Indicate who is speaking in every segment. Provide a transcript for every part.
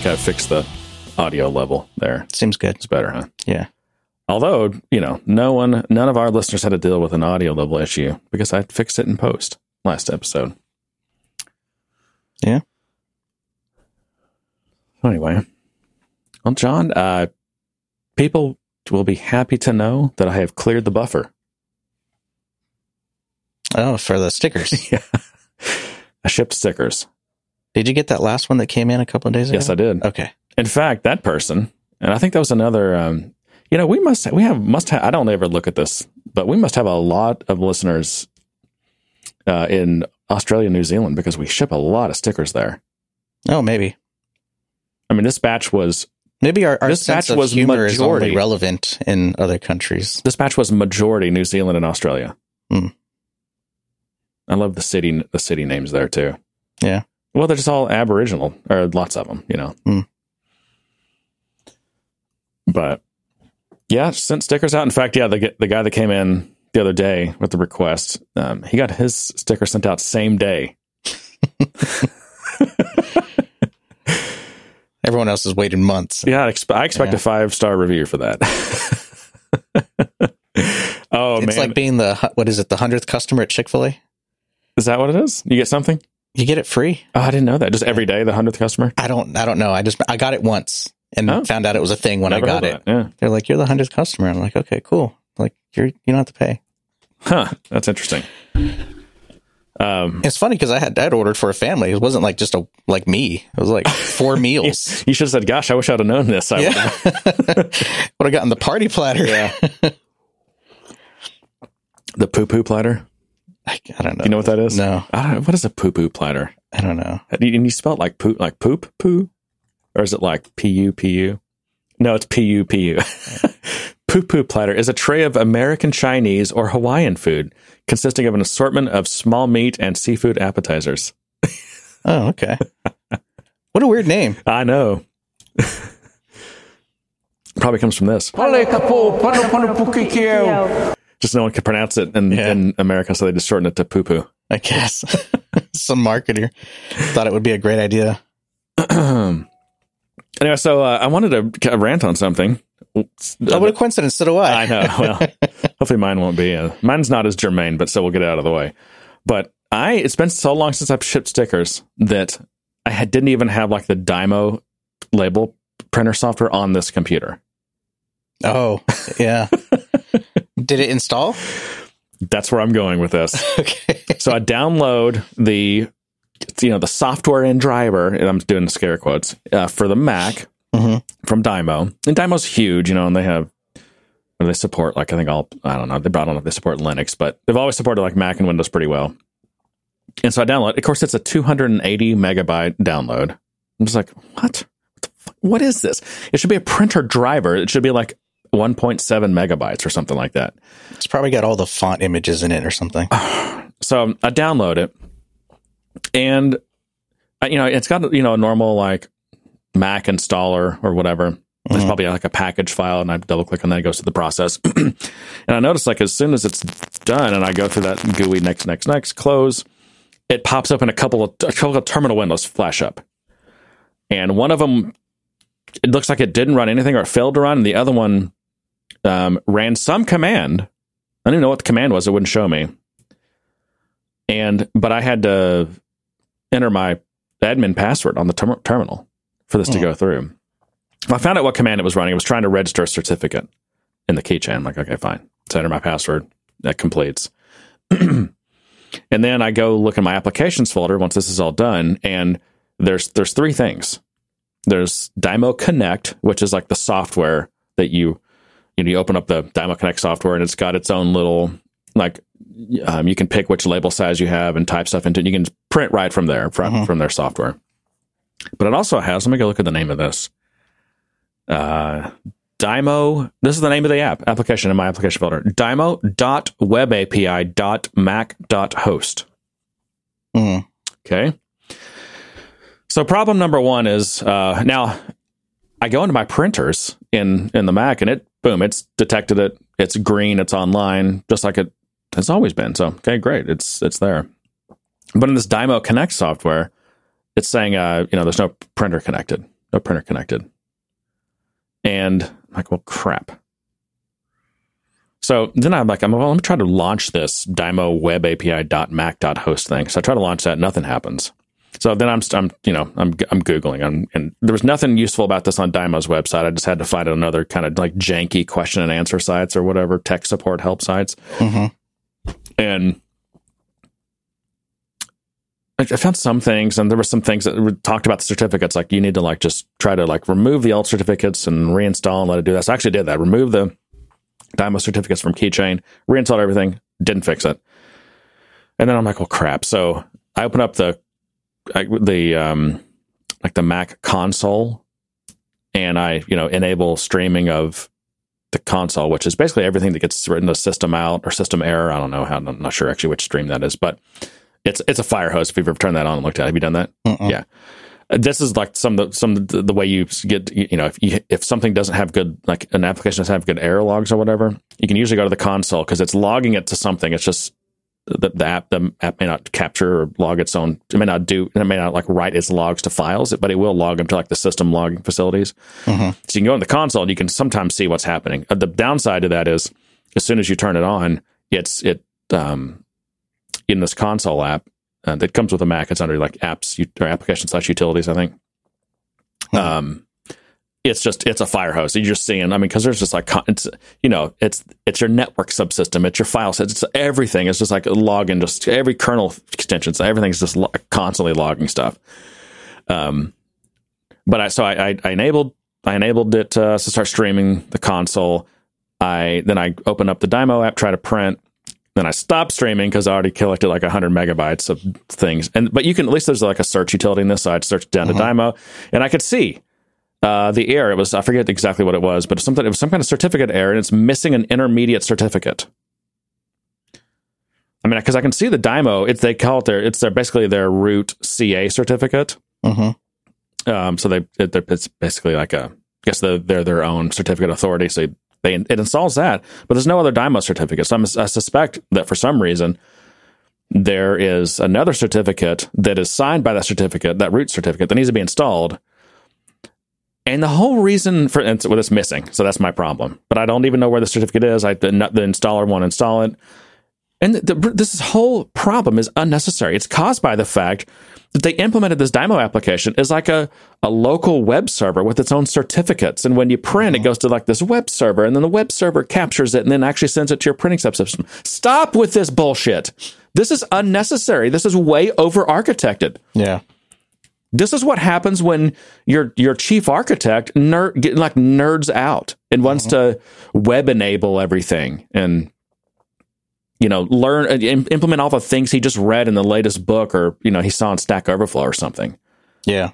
Speaker 1: think I fixed the audio level there.
Speaker 2: Seems good.
Speaker 1: It's better, huh?
Speaker 2: Yeah.
Speaker 1: Although, you know, no one, none of our listeners had to deal with an audio level issue because I fixed it in post last episode.
Speaker 2: Yeah.
Speaker 1: Anyway, well, John, uh, people will be happy to know that I have cleared the buffer.
Speaker 2: Oh, for the stickers.
Speaker 1: yeah. I shipped stickers.
Speaker 2: Did you get that last one that came in a couple of days ago?
Speaker 1: Yes, I did.
Speaker 2: Okay.
Speaker 1: In fact, that person, and I think that was another. Um, you know, we must we have must have. I don't ever look at this, but we must have a lot of listeners uh, in Australia, New Zealand, because we ship a lot of stickers there.
Speaker 2: Oh, maybe.
Speaker 1: I mean, this batch was
Speaker 2: Maybe our, our
Speaker 1: This
Speaker 2: sense
Speaker 1: batch
Speaker 2: of
Speaker 1: was
Speaker 2: humor is
Speaker 1: majority.
Speaker 2: only relevant in other countries.
Speaker 1: this batch was majority New Zealand and Australia.
Speaker 2: Hmm.
Speaker 1: I love the city the city names there too.
Speaker 2: Yeah.
Speaker 1: Well, they're just all Aboriginal, or lots of them, you know.
Speaker 2: Hmm.
Speaker 1: But yeah, sent stickers out. In fact, yeah, the the guy that came in the other day with the request, um, he got his sticker sent out same day.
Speaker 2: Everyone else has waited months.
Speaker 1: Yeah, I, expe- I expect
Speaker 2: Yeah.
Speaker 1: a five star review for that. oh
Speaker 2: it's
Speaker 1: man,
Speaker 2: like being the what is it the hundredth customer at Chick-fil-A.
Speaker 1: is that what it is? You get something?
Speaker 2: You get it free.
Speaker 1: Oh, I didn't know that. Just every day, the hundredth customer.
Speaker 2: I don't. I don't know. I just I got it once and
Speaker 1: Oh.
Speaker 2: found out it was a thing when
Speaker 1: Never
Speaker 2: I got it.
Speaker 1: Yeah.
Speaker 2: They're like, "You're the hundredth customer." I'm like, "Okay, cool." Like you're you don't have to pay.
Speaker 1: Huh. That's interesting. Um,
Speaker 2: It's funny because I had I had ordered for a family. It wasn't like just a like me. It was like four meals.
Speaker 1: you should have said, "Gosh, I wish I'd have known this." I
Speaker 2: Yeah, would have gotten the party platter.
Speaker 1: Yeah. the poo poo platter.
Speaker 2: I, I don't know.
Speaker 1: You know what that is?
Speaker 2: No,
Speaker 1: I don't know. What is a poo poo platter?
Speaker 2: I don't know.
Speaker 1: Uh, and you, you spell it like poop, like poop poo, or is it like p u p u? No, it's p u p u. Poo poo platter is a tray of American Chinese or Hawaiian food consisting of an assortment of small meat and seafood appetizers.
Speaker 2: Oh, okay. what a weird name.
Speaker 1: I know. Probably comes from this. Just no one could pronounce it in,
Speaker 2: Yeah.
Speaker 1: in America, so they just shortened it to poo poo.
Speaker 2: I guess some marketer thought it would be a great idea.
Speaker 1: anyway, so uh, I wanted to rant on something.
Speaker 2: Oh, what a coincidence! So do I.
Speaker 1: I know. Well, hopefully mine won't be. Uh, mine's not as germane, but still we'll get it out of the way. But I, it's been so long since I've shipped stickers that I had, didn't even have like the Dymo label printer software on this computer.
Speaker 2: Oh, yeah. Did it install?
Speaker 1: That's where I'm going with this.
Speaker 2: Okay.
Speaker 1: so I download the, you know, the software and driver, and I'm doing the scare quotes uh, for the Mac
Speaker 2: Mhm.
Speaker 1: from Dymo. And Dymo's huge, you know, and they have they support like I think all I don't know. They I don't they support Linux, but they've always supported like Mac and Windows pretty well. And so I download. Of course, it's a 280 megabyte download. I'm just like, what? What, the fuck? what is this? It should be a printer driver. It should be like 1.7 megabytes or something like that.
Speaker 2: It's probably got all the font images in it or something.
Speaker 1: So I download it, and uh, you know it's got you know a normal like Mac installer or whatever. There's
Speaker 2: Mhm.
Speaker 1: probably like a package file, and I double click on that. It goes to the process, and I notice like as soon as it's done, and I go through that GUI next, next, next, close, it pops up, in a couple of a couple of terminal windows flash up, and one of them it looks like it didn't run anything or it failed to run, and the other one um, ran some command. I didn't know what the command was; it wouldn't show me and but I had to enter my admin password on the term- terminal for this to
Speaker 2: Hmm.
Speaker 1: go through. I found out what command it was running. It was trying to register a certificate in the keychain. I'm like, okay, fine. So I enter my password. That completes. and then I go look in my applications folder once this is all done, and there's there's three things. There's Dymo Connect, which is like the software that you you know you open up the Dymo Connect software, and it's got its own little like um, you can pick which label size you have and type stuff into it. You can print right from there from
Speaker 2: Mhm.
Speaker 1: from their software. But it also has. Let me go look at the name of this. Uh, Dymo. This is the name of the app application in my application folder. Dymo.webapi.mac.host.
Speaker 2: Mm.
Speaker 1: Okay. So problem number one is uh, now I go into my printers in in the Mac and it boom it's detected it it's green it's online just like it has always been so okay great it's it's there but in this Dymo Connect software it's saying uh you know there's no printer connected no printer connected. And I'm like, well, crap. So then I'm like, I'm well, let me try to launch this Dymo Web API dot Mac dot host thing. So I try to launch that, nothing happens. So then I'm, I'm, you know, I'm, I'm googling, I'm, and there was nothing useful about this on Dymo's website. I just had to find another kind of like janky question and answer sites or whatever tech support help sites,
Speaker 2: Mm-hmm.
Speaker 1: and I I found some things, and there were some things that were- talked about the certificates. Like you need to like just try to like remove the old certificates and reinstall and let it do that. So I actually did that. Remove the Dymo certificates from Keychain, reinstalled everything, didn't fix it. And then I'm like, well, crap. So I open up the the um like the Mac console, and I you know enable streaming of the console, which is basically everything that gets written to system out or system error. I don't know how. I'm not sure actually which stream that is, but it's it's a fire hose. If you've ever turned that on and looked at, it. have you done that?
Speaker 2: Mm-mm.
Speaker 1: Yeah. This is like some of the some the, the way you get you know if you, if something doesn't have good like an application doesn't have good error logs or whatever, you can usually go to the console because it's logging it to something. It's just the, the app the app may not capture or log its own. It may not do. It may not like write its logs to files, but it will log them to like the system logging facilities.
Speaker 2: Mhm.
Speaker 1: So you can go in the console and you can sometimes see what's happening. Uh, The downside to that is as soon as you turn it on, it's it um in this console app uh, that comes with a Mac. It's under like apps or application slash utilities, I think.
Speaker 2: Hmm.
Speaker 1: Um, it's just it's a fire hose. You're just seeing. I mean, because there's just like it's you know it's it's your network subsystem. It's your file set. It's everything. It's just like a login. Just every kernel extension. So everything's just lo- constantly logging stuff. Um, but I so I I, I enabled I enabled it uh, to start streaming the console. I then I open up the Dymo app, try to print. Then I stopped streaming because I already collected like 100 megabytes of things. And but you can at least there's like a search utility in this, so I'd search down to Dymo, and I could see uh, the error. It was I forget exactly what it was, but something. It was some kind of certificate error, and it's missing an intermediate certificate. I mean, because I can see the Dymo. It's they call it their. It's their basically their root CA certificate.
Speaker 2: Mm-hmm.
Speaker 1: Um, so they it, it's basically like a. I guess they're, they're their own certificate authority. So they it installs that, but there's no other Dymo certificate. So I'm, I suspect that for some reason there is another certificate that is signed by that certificate, that root certificate that needs to be installed. And the whole reason for and well, it's missing, so that's my problem. But I don't even know where the certificate is. I the, the installer won't install it, and the, the, this whole problem is unnecessary. It's caused by the fact that they implemented this Dymo application as like a, a local web server with its own certificates. And when you print, it uh-huh. goes to like this web server, and then the web server captures it and then actually sends it to your printing subsystem. Stop with this bullshit. This is unnecessary. This is way over architected.
Speaker 2: Yeah.
Speaker 1: This is what happens when your your chief architect nerd get, like nerds out and wants to web enable everything and you know learn uh, implement all the things he just read in the latest book or you know he saw on Stack Overflow or something.
Speaker 2: Yeah.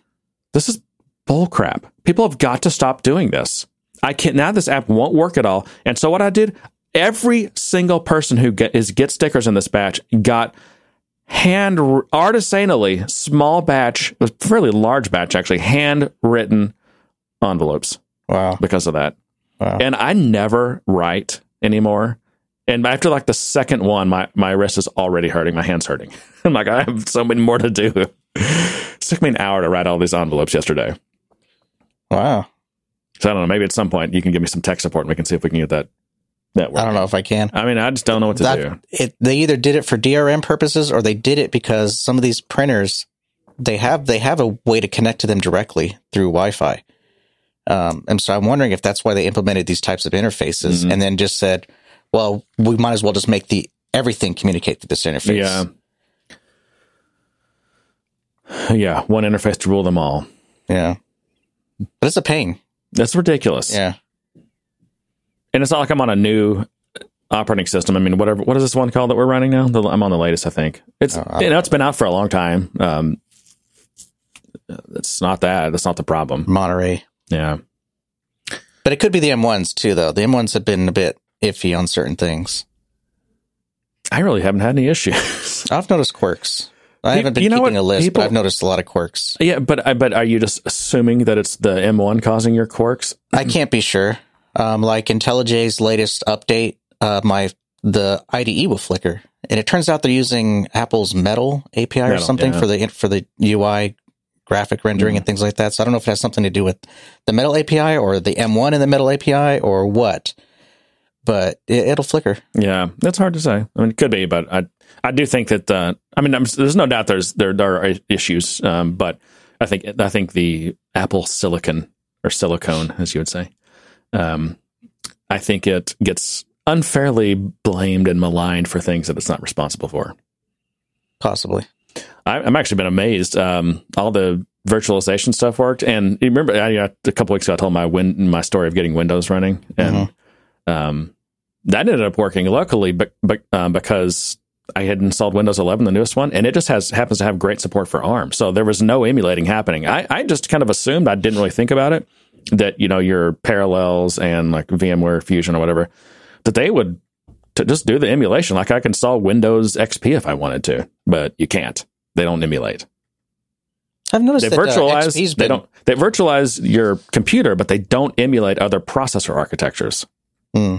Speaker 1: This is bull crap. People have got to stop doing this. I can't now. This app won't work at all. And so what I did, every single person who get is get stickers in this batch got hand artisanally small batch, a fairly large batch actually, handwritten envelopes
Speaker 2: Wow.
Speaker 1: because of that.
Speaker 2: Wow.
Speaker 1: And I never write anymore. And after like the second one, my, my wrist is already hurting. My hand's hurting. I'm like, I have so many more to do. It took me an hour to write all these envelopes yesterday.
Speaker 2: Wow.
Speaker 1: So I don't know. Maybe at some point you can give me some tech support and we can see if we can get that that
Speaker 2: I don't know if I can.
Speaker 1: I mean, I just don't know what to
Speaker 2: That-
Speaker 1: do.
Speaker 2: it, they either did it for DRM purposes or they did it because some of these printers they have they have a way to connect to them directly through Wi-Fi. Um, and so I'm wondering if that's why they implemented these types of interfaces
Speaker 1: Mhm.
Speaker 2: and then just said, well, we might as well just make the everything communicate through this interface.
Speaker 1: Yeah. Yeah. One interface to rule them all.
Speaker 2: Yeah. But it's a pain.
Speaker 1: That's ridiculous.
Speaker 2: Yeah.
Speaker 1: And it's not like I'm on a new operating system. I mean, whatever. What is this one called that we're running now? The, I'm on the latest, I think. It's
Speaker 2: Oh, I-
Speaker 1: you know it's been out for a long time. Um, it's not that. That's not the problem.
Speaker 2: Monterey.
Speaker 1: Yeah.
Speaker 2: But it could be the M1s too, though. The M1s have been a bit iffy on certain things.
Speaker 1: I really haven't had any issues.
Speaker 2: I've noticed quirks. I haven't been
Speaker 1: you know
Speaker 2: keeping
Speaker 1: what?
Speaker 2: a list,
Speaker 1: People-
Speaker 2: but I've noticed a lot of quirks.
Speaker 1: yeah, but I but are you just assuming that it's the M1 causing your quirks?
Speaker 2: I can't be sure. Um, like IntelliJ's latest update, uh, my the IDE will flicker, and it turns out they're using Apple's Metal API or something
Speaker 1: yeah.
Speaker 2: for the for the UI graphic rendering
Speaker 1: Mm.
Speaker 2: and things like that. So I don't know if it has something to do with the Metal API or the M1 in the Metal API or what, but it, it'll flicker.
Speaker 1: Yeah, that's hard to say. I mean, it could be, but I I do think that uh, I mean, I'm, there's no doubt there's there there are issues, um, but I think I think the Apple Silicon or silicone, as you would say, um, I think it gets unfairly blamed and maligned for things that it's not responsible for.
Speaker 2: Possibly.
Speaker 1: I, I'm actually been amazed. Um, all the virtualization stuff worked, and you remember I, a couple weeks ago I told my win my story of getting Windows running, and um, that ended up working luckily, but but um, because I had installed Windows 11, the newest one, and it just has happens to have great support for ARM, so there was no emulating happening. I, I just kind of assumed I didn't really think about it that you know your Parallels and like VMware Fusion or whatever that they would to just do the emulation. Like I can install Windows XP if I wanted to, but you can't. They don't emulate.
Speaker 2: I've noticed
Speaker 1: They
Speaker 2: that uh,
Speaker 1: virtualize.
Speaker 2: XP's
Speaker 1: they
Speaker 2: been,
Speaker 1: don't. They virtualize your computer, but they don't emulate other processor architectures.
Speaker 2: Hmm.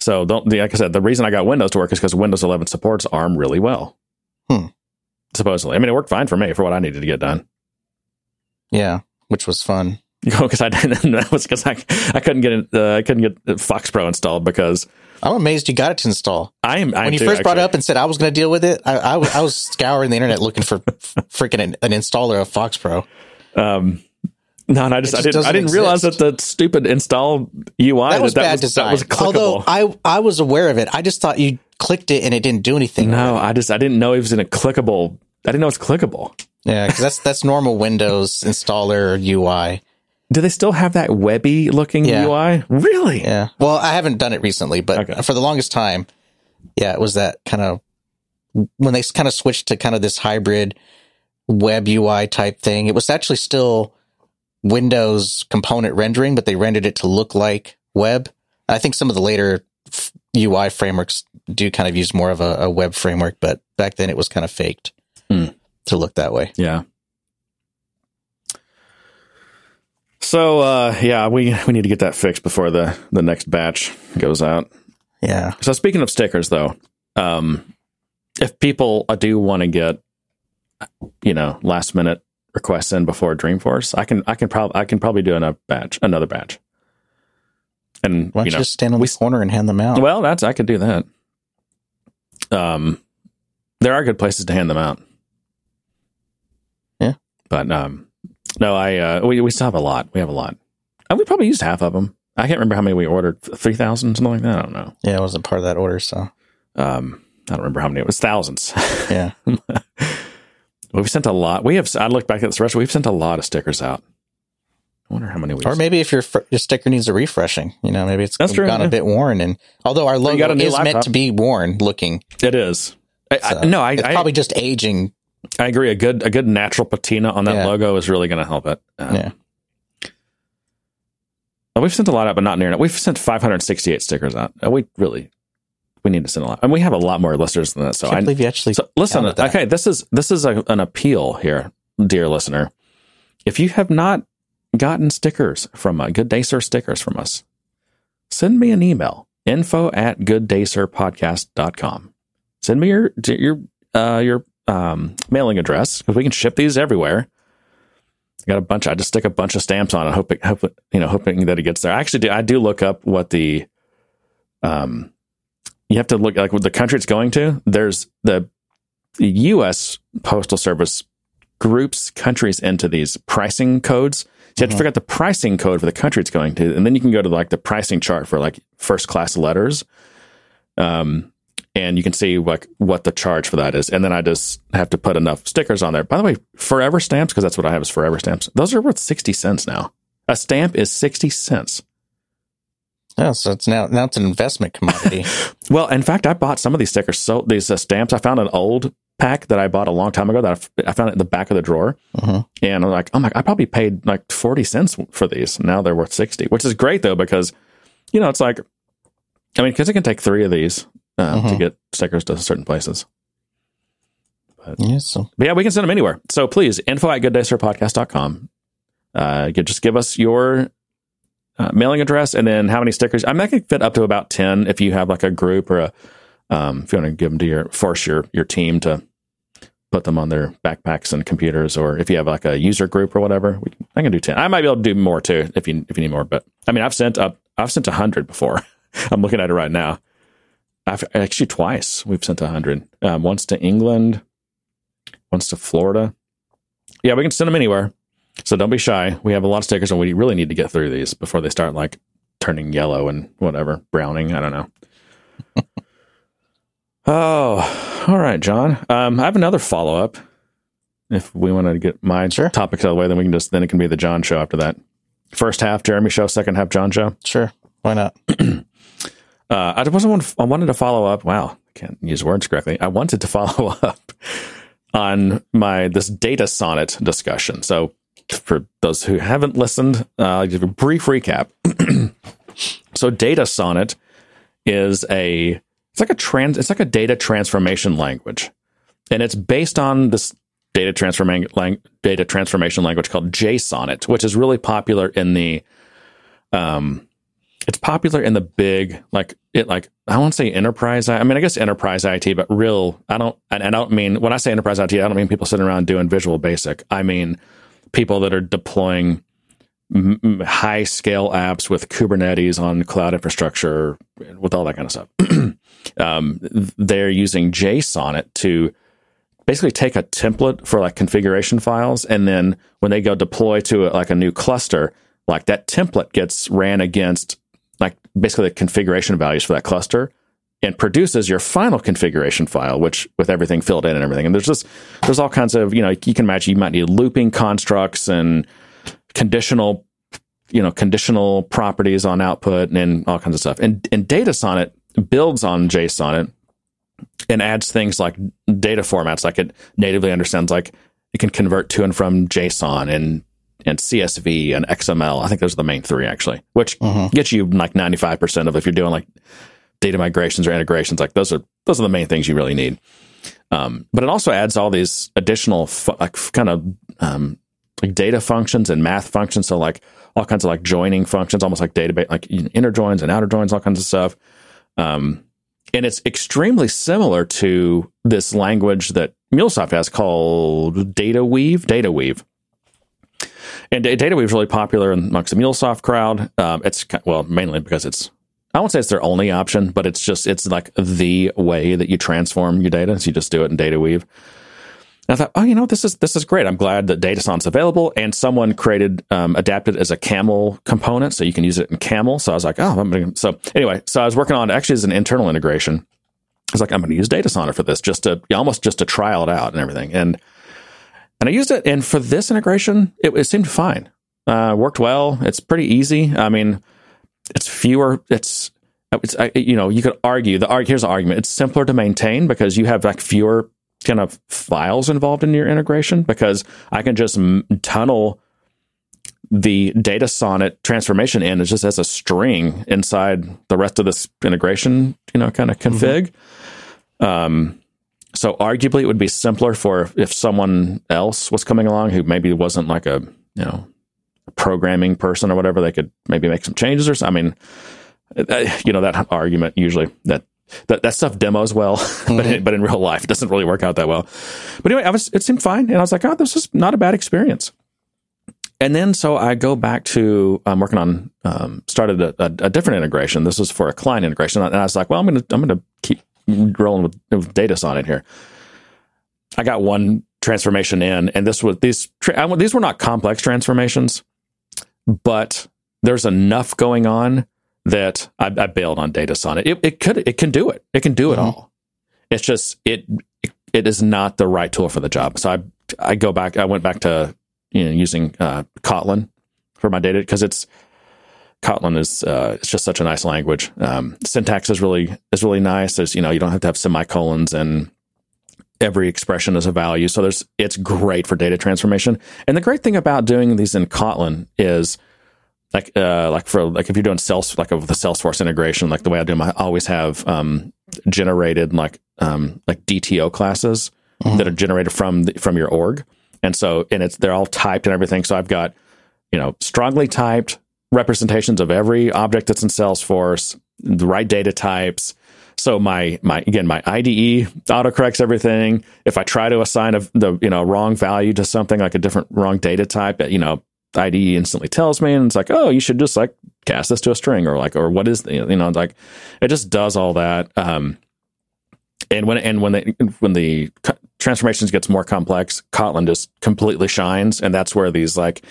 Speaker 1: So don't. Like I said, the reason I got Windows to work is because Windows 11 supports ARM really well.
Speaker 2: Hmm.
Speaker 1: Supposedly, I mean, it worked fine for me for what I needed to get done.
Speaker 2: Yeah, which was fun.
Speaker 1: Because I didn't. That was because I I couldn't get it, uh, I couldn't get FoxPro installed because
Speaker 2: I'm amazed you got it to install.
Speaker 1: I am. I
Speaker 2: when you
Speaker 1: too,
Speaker 2: first brought it up and said I was going to deal with it, I, I, was- I was scouring the internet looking for freaking an, an installer of FoxPro.
Speaker 1: Um, no, and I just,
Speaker 2: It
Speaker 1: I didn't I didn't realize that the stupid install UI
Speaker 2: That was
Speaker 1: that,
Speaker 2: bad
Speaker 1: was,
Speaker 2: design.
Speaker 1: that was clickable.
Speaker 2: Although I I was aware of it, I just thought you clicked it and it didn't do anything.
Speaker 1: no, I just I didn't know it was in a clickable. I didn't know it's clickable.
Speaker 2: Yeah, because that's that's normal Windows installer UI.
Speaker 1: Do they still have that webby looking
Speaker 2: Yeah.
Speaker 1: UI? Really?
Speaker 2: Yeah. Well, I haven't done it recently, but
Speaker 1: Okay.
Speaker 2: for the longest time, yeah, it was that kind of when they kind of switched to kind of this hybrid web UI type thing. It was actually still Windows component rendering, but they rendered it to look like web. I think some of the later f- UI frameworks do kind of use more of a, a web framework, but back then it was kind of faked
Speaker 1: Hmm.
Speaker 2: to look that way.
Speaker 1: Yeah. So uh, yeah, we we need to get that fixed before the the next batch goes out.
Speaker 2: Yeah.
Speaker 1: So speaking of stickers, though, um, if people do want to get, you know, last minute requests in before Dreamforce, I can I can probably I can probably do another batch, another batch. And
Speaker 2: Why don't
Speaker 1: you
Speaker 2: you, just stand on
Speaker 1: we-
Speaker 2: the corner and hand them out?
Speaker 1: well, that's I could do that. Um, there are good places to hand them out.
Speaker 2: Yeah.
Speaker 1: but um, no, I uh, we we still have a lot. We have a lot, and we probably used half of them. I can't remember how many we ordered. Three thousand, something like that. I don't know.
Speaker 2: yeah, I wasn't part of that order, so
Speaker 1: Um, I don't remember how many. It was thousands.
Speaker 2: yeah.
Speaker 1: We've sent a lot. We have. I look back at this rest. We've sent a lot of stickers out. I wonder how many we.
Speaker 2: Or maybe if your fr- your sticker needs a refreshing, you know, maybe it's
Speaker 1: That's true,
Speaker 2: gone
Speaker 1: yeah.
Speaker 2: a bit worn. And although our logo
Speaker 1: got a new
Speaker 2: is meant to be worn looking,
Speaker 1: It is. I, I, no, I,
Speaker 2: it's
Speaker 1: I,
Speaker 2: probably just aging.
Speaker 1: I agree. A good a good natural patina on that
Speaker 2: Yeah.
Speaker 1: logo is really going to help it. Um,
Speaker 2: Yeah.
Speaker 1: We've sent a lot out, but not near enough. We've sent 568 stickers out. Uh, We really, we need to send a lot, and we have a lot more listeners than that. So
Speaker 2: I believe you actually.
Speaker 1: so listen. Okay, this is this is a, an appeal here, dear listener. If you have not gotten stickers from uh, Good Day Sir stickers from us, send me an email info at gooddaysirpodcast.com. Send me your your uh, your um, mailing address because we can ship these everywhere. I got a bunch. I just stick a bunch of stamps on it, hoping, hope, you know, hoping that it gets there. I actually do. I do look up what the, um, you have to look like what the country it's going to. There's the, the U.S. Postal Service groups countries into these pricing codes. So you have to
Speaker 2: Mhm.
Speaker 1: figure out the pricing code for the country it's going to, and then you can go to like the pricing chart for like first class letters. Um, and you can see like what the charge for that is. And then I just have to put enough stickers on there. By the way, forever stamps, because that's what I have is forever stamps. Those are worth 60 cents now. A stamp is 60 cents.
Speaker 2: Yeah, so it's now now it's an investment commodity.
Speaker 1: Well, in fact, I bought some of these stickers. So these uh, stamps, I found an old pack that I bought a long time ago that I f- I found it in the back of the drawer.
Speaker 2: Mhm.
Speaker 1: And I'm like, oh my, I probably paid like 40 cents for these. Now they're worth 60, which is great though, because, you know, it's like, I mean, because it can take three of these uh, to
Speaker 2: Mhm.
Speaker 1: get stickers to certain places.
Speaker 2: yeah, so
Speaker 1: But yeah, we can send them anywhere. So please, info at gooddaysirpodcast.com. Uh, just give us your uh, mailing address and then how many stickers. I mean, I can fit up to about 10 if you have like a group or a, um, if you want to give them to your, force your, your team to put them on their backpacks and computers, or if you have like a user group or whatever, we, I can do ten. I might be able to do more too if you if you need more. But I mean, I've sent up I've sent a hundred before. I'm looking at it right now. I've actually twice we've sent a hundred. Um, once to England, once to Florida. Yeah, we can send them anywhere. So don't be shy. We have a lot of stickers, and we really need to get through these before they start like turning yellow and whatever browning. I don't know. oh, all right, John. Um, I have another follow up. If we want to get my
Speaker 2: Sure.
Speaker 1: topics out of the way, then we can just then it can be the John show after that. First half Jeremy show, second half John show.
Speaker 2: Sure. Why not?
Speaker 1: Uh, I wasn't. I wanted to follow up. Wow, I can't use words correctly. I wanted to follow up on my this DataSonnet discussion. So, for those who haven't listened, uh, I'll give a brief recap. so, DataSonnet is a it's like a trans it's like a data transformation language, and it's based on this data transformation lang- data transformation language called Jsonnet, which is really popular in the um it's popular in the big like it like I won't say enterprise. I mean, I guess enterprise IT, but real. I don't and I don't mean when I say enterprise IT, I don't mean people sitting around doing Visual Basic. I mean people that are deploying m- high scale apps with Kubernetes on cloud infrastructure with all that kind of stuff. um, they're using Jsonnet to basically take a template for like configuration files, and then when they go deploy to like a new cluster, like that template gets ran against basically the configuration values for that cluster and produces your final configuration file, which with everything filled in and everything. And there's just there's all kinds of you know you can imagine you might need looping constructs and conditional you know conditional properties on output and, all kinds of stuff. And and DataSonnet builds on Jsonnet and adds things like data formats, like it natively understands like it can convert to and from JSON and and CSV and XML. I think those are the main three actually, which
Speaker 2: Mhm.
Speaker 1: gets you like ninety five percent of if you're doing like data migrations or integrations. Like those are those are the main things you really need. Um, but it also adds all these additional fu- like kind of um, like data functions and math functions. So like all kinds of like joining functions, almost like database, like inner joins and outer joins, all kinds of stuff. Um, and it's extremely similar to this language that MuleSoft has called DataWeave. Data Weave. And Da- DataWeave is really popular amongst the MuleSoft crowd. Um, it's well, mainly because it's I won't say it's their only option, but it's just it's like the way that you transform your data. So you just do it in DataWeave. And I thought, oh, you know, this is this is great. I'm glad that DataSonnet's available, and someone created um, adapted as a Camel component, so you can use it in Camel. So I was like, oh, I'm gonna. So anyway, so I was working on actually as an internal integration. I was like, I'm going to use DataSonnet for this, just to almost just to trial it out and everything. And and I used it, and for this integration, it, it seemed fine. Uh, worked well. It's pretty easy. I mean, it's fewer. It's it's I- you know you could argue the here's the argument. It's simpler to maintain because you have like fewer kind of files involved in your integration because I can just m- tunnel the DataSonnet transformation in is just as a string inside the rest of this integration, you know, kind of config. Um, so arguably it would be simpler for if someone else was coming along who maybe wasn't like a, you know, programming person or whatever, they could maybe make some changes or something. I mean, uh, you know, that argument usually that that, that stuff demos well, but in, but in real life, it doesn't really work out that well. But anyway, I was it seemed fine, and I was like, oh, this is not a bad experience. And then so I go back to I'm working on um, started a, a, a different integration. This is for a client integration, and I was like, well, I'm gonna I'm gonna keep rolling with, with DataSonnet here. I got one transformation in, and this was these tra- these were not complex transformations, but there's enough going on that I, I bailed on data on it. it. It could it can do it. It can do it
Speaker 2: Mhm.
Speaker 1: all. It's just it, it it is not the right tool for the job. So I I go back. I went back to you know using uh, Kotlin for my data because it's Kotlin is uh, it's just such a nice language. Um, syntax is really is really nice. There's you know you don't have to have semicolons and every expression is a value. So there's it's great for data transformation. And the great thing about doing these in Kotlin is like uh like for like if you're doing sales like with the Salesforce integration, like the way I do them, I always have um generated like um like DTO classes
Speaker 2: Mhm.
Speaker 1: that are generated from the, from your org. And so and it's they're all typed and everything. So I've got, you know, strongly typed representations of every object that's in Salesforce, the right data types, So my my again my IDE autocorrects everything. If I try to assign a the you know wrong value to something like a different wrong data type, you know IDE instantly tells me, and it's like, oh, you should just like cast this to a string, or like, or what is the, you know, like it just does all that. Um, and when and when the when the transformations gets more complex, Kotlin just completely shines, and that's where these like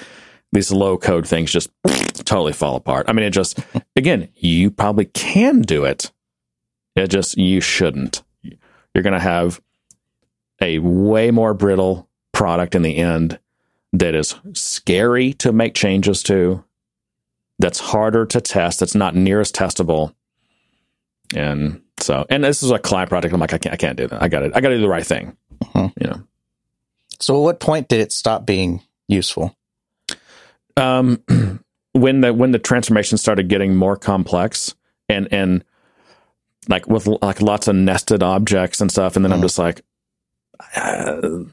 Speaker 1: these low code things just totally fall apart. I mean, it just again, you probably can do it. It just you shouldn't. You're going to have a way more brittle product in the end that is scary to make changes to, that's harder to test, that's not near as testable. And so, and this is a client project. I'm like, I can't, I can't do that. I got it. I got to do the right thing. Uh-huh. You know.
Speaker 2: So, at what point did it stop being useful?
Speaker 1: Um, when the when the transformation started getting more complex and and like with like lots of nested objects and stuff, and then I'm uh-huh. just like, uh,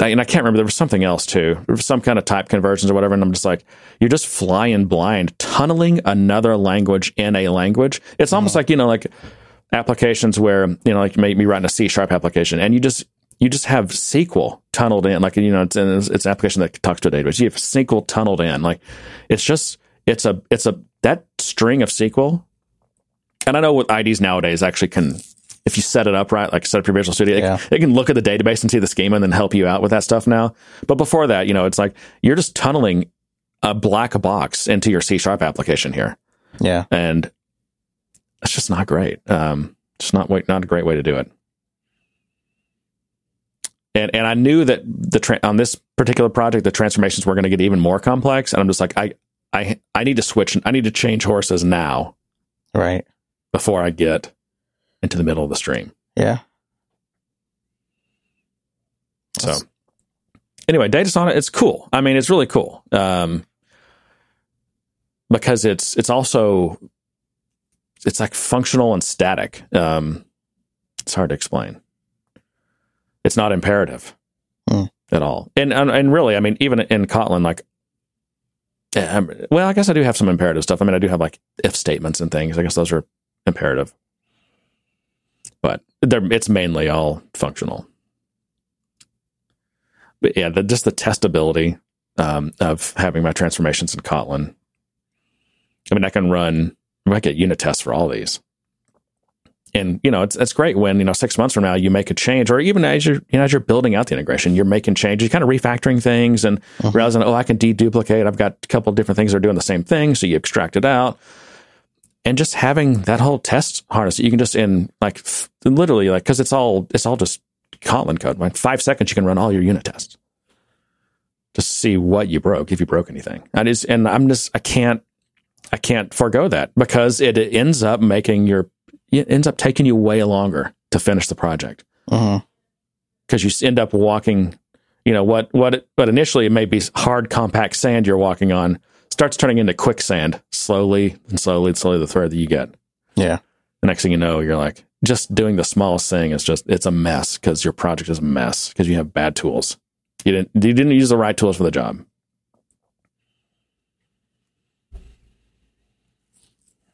Speaker 1: and I can't remember. There was something else too. There was some kind of type conversions or whatever. And I'm just like, you're just flying blind, tunneling another language in a language. It's almost mm-hmm. like you know, like applications where you know, like maybe writing a C sharp application, and you just you just have SQL tunneled in, like you know, it's, it's an application that talks to a database. You have SQL tunneled in, like it's just it's a it's a that string of SQL. And I know with IDs nowadays actually can if you set it up right, like set up your Visual Studio, yeah. it, it, can look at the database and see the schema and then help you out with that stuff now. But before that, you know, it's like you're just tunneling a black box into your C sharp application here.
Speaker 2: Yeah.
Speaker 1: And it's just not great. Um, just not not a great way to do it. And and I knew that the tra- on this particular project the transformations were going to get even more complex, and I'm just like I I I need to switch. I need to change horses now,
Speaker 2: right?
Speaker 1: Before I get into the middle of the stream.
Speaker 2: Yeah.
Speaker 1: So anyway, DataSonnet, it's cool. I mean, it's really cool. Um, because it's it's also it's like functional and static. Um, it's hard to explain. It's not imperative hmm. at all, and, and, and really, I mean, even in Kotlin, like, um, well, I guess I do have some imperative stuff. I mean, I do have like if statements and things. I guess those are imperative but it's mainly all functional. But yeah, the, just the testability um, of having my transformations in Kotlin. I mean, I can run, I get unit tests for all these. And you know, it's it's great when you know six months from now you make a change, or even as you're you know as you're building out the integration, you're making changes, you're kind of refactoring things, and uh-huh. realizing oh I can deduplicate. I've got a couple different things that are doing the same thing, so you extract it out and just having that whole test harness, you can just in like literally like because it's all it's all just Kotlin code. In five seconds, you can run all your unit tests to see what you broke if you broke anything. And is and I'm just I can't I can't forego that because it, it, ends up making your it ends up taking you way longer to finish the project because uh-huh. you end up walking. You know what what what initially it may be hard compact sand you're walking on starts turning into quicksand slowly and slowly and slowly the further that you get.
Speaker 2: Yeah.
Speaker 1: The next thing you know, you're like, just doing the smallest thing is just, it's a mess because your project is a mess because you have bad tools. You didn't, you didn't use the right tools for the job.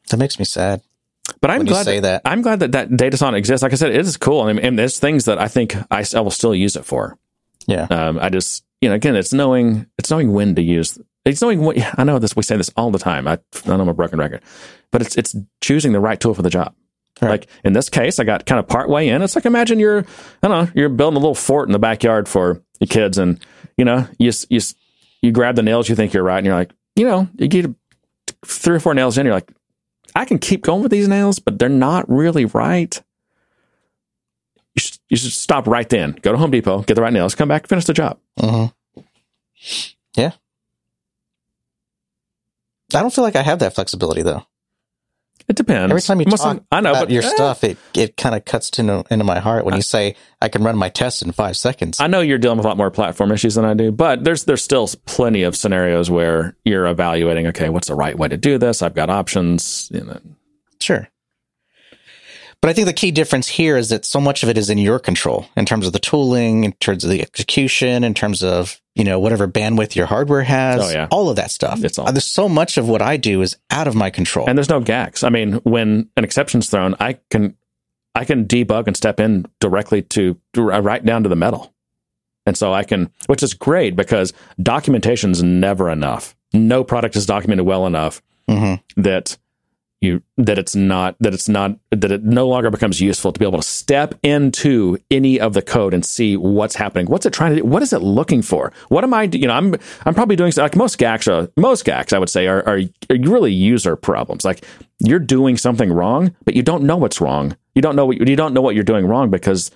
Speaker 2: That makes me sad.
Speaker 1: But I'm glad that, that, I'm glad that that exists. Like I said, it is cool. I mean, and there's things that I think I, I will still use it for.
Speaker 2: Yeah.
Speaker 1: Um, I just, you know, again, it's knowing, it's knowing when to use it's knowing what I know this. We say this all the time. I, I know I'm a broken record, but it's it's choosing the right tool for the job. Right. Like in this case, I got kind of part way in. It's like imagine you're I don't know you're building a little fort in the backyard for your kids, and you know you you you grab the nails you think you're right, and you're like you know you get three or four nails in, you're like I can keep going with these nails, but they're not really right. You should, you should stop right then. Go to Home Depot, get the right nails, come back, finish the job.
Speaker 2: Uh-huh. Yeah, I don't feel like I have that flexibility though.
Speaker 1: It depends.
Speaker 2: Every time you Most talk I know, about but, your eh. stuff, it, it kind of cuts into, into my heart when you say I can run my test in five seconds.
Speaker 1: I know you're dealing with a lot more platform issues than I do, but there's there's still plenty of scenarios where you're evaluating. Okay, what's the right way to do this? I've got options. You know.
Speaker 2: Sure. But I think the key difference here is that so much of it is in your control in terms of the tooling, in terms of the execution, in terms of, you know, whatever bandwidth your hardware has, oh, yeah. all of that stuff. It's all. Uh, there's so much of what I do is out of my control.
Speaker 1: And there's no GACKs. I mean, when an exception's thrown, I can, I can debug and step in directly to, to right down to the metal. And so I can, which is great because documentation is never enough. No product is documented well enough
Speaker 2: Mm-hmm.
Speaker 1: that you that it's not that it's not that it no longer becomes useful to be able to step into any of the code and see what's happening. What's it trying to do? What is it looking for? What am I? You know, I'm I'm probably doing like most GACKs. Are, most GACKs, I would say, are, are are really user problems. Like you're doing something wrong, but you don't know what's wrong. You don't know what you don't know what you're doing wrong because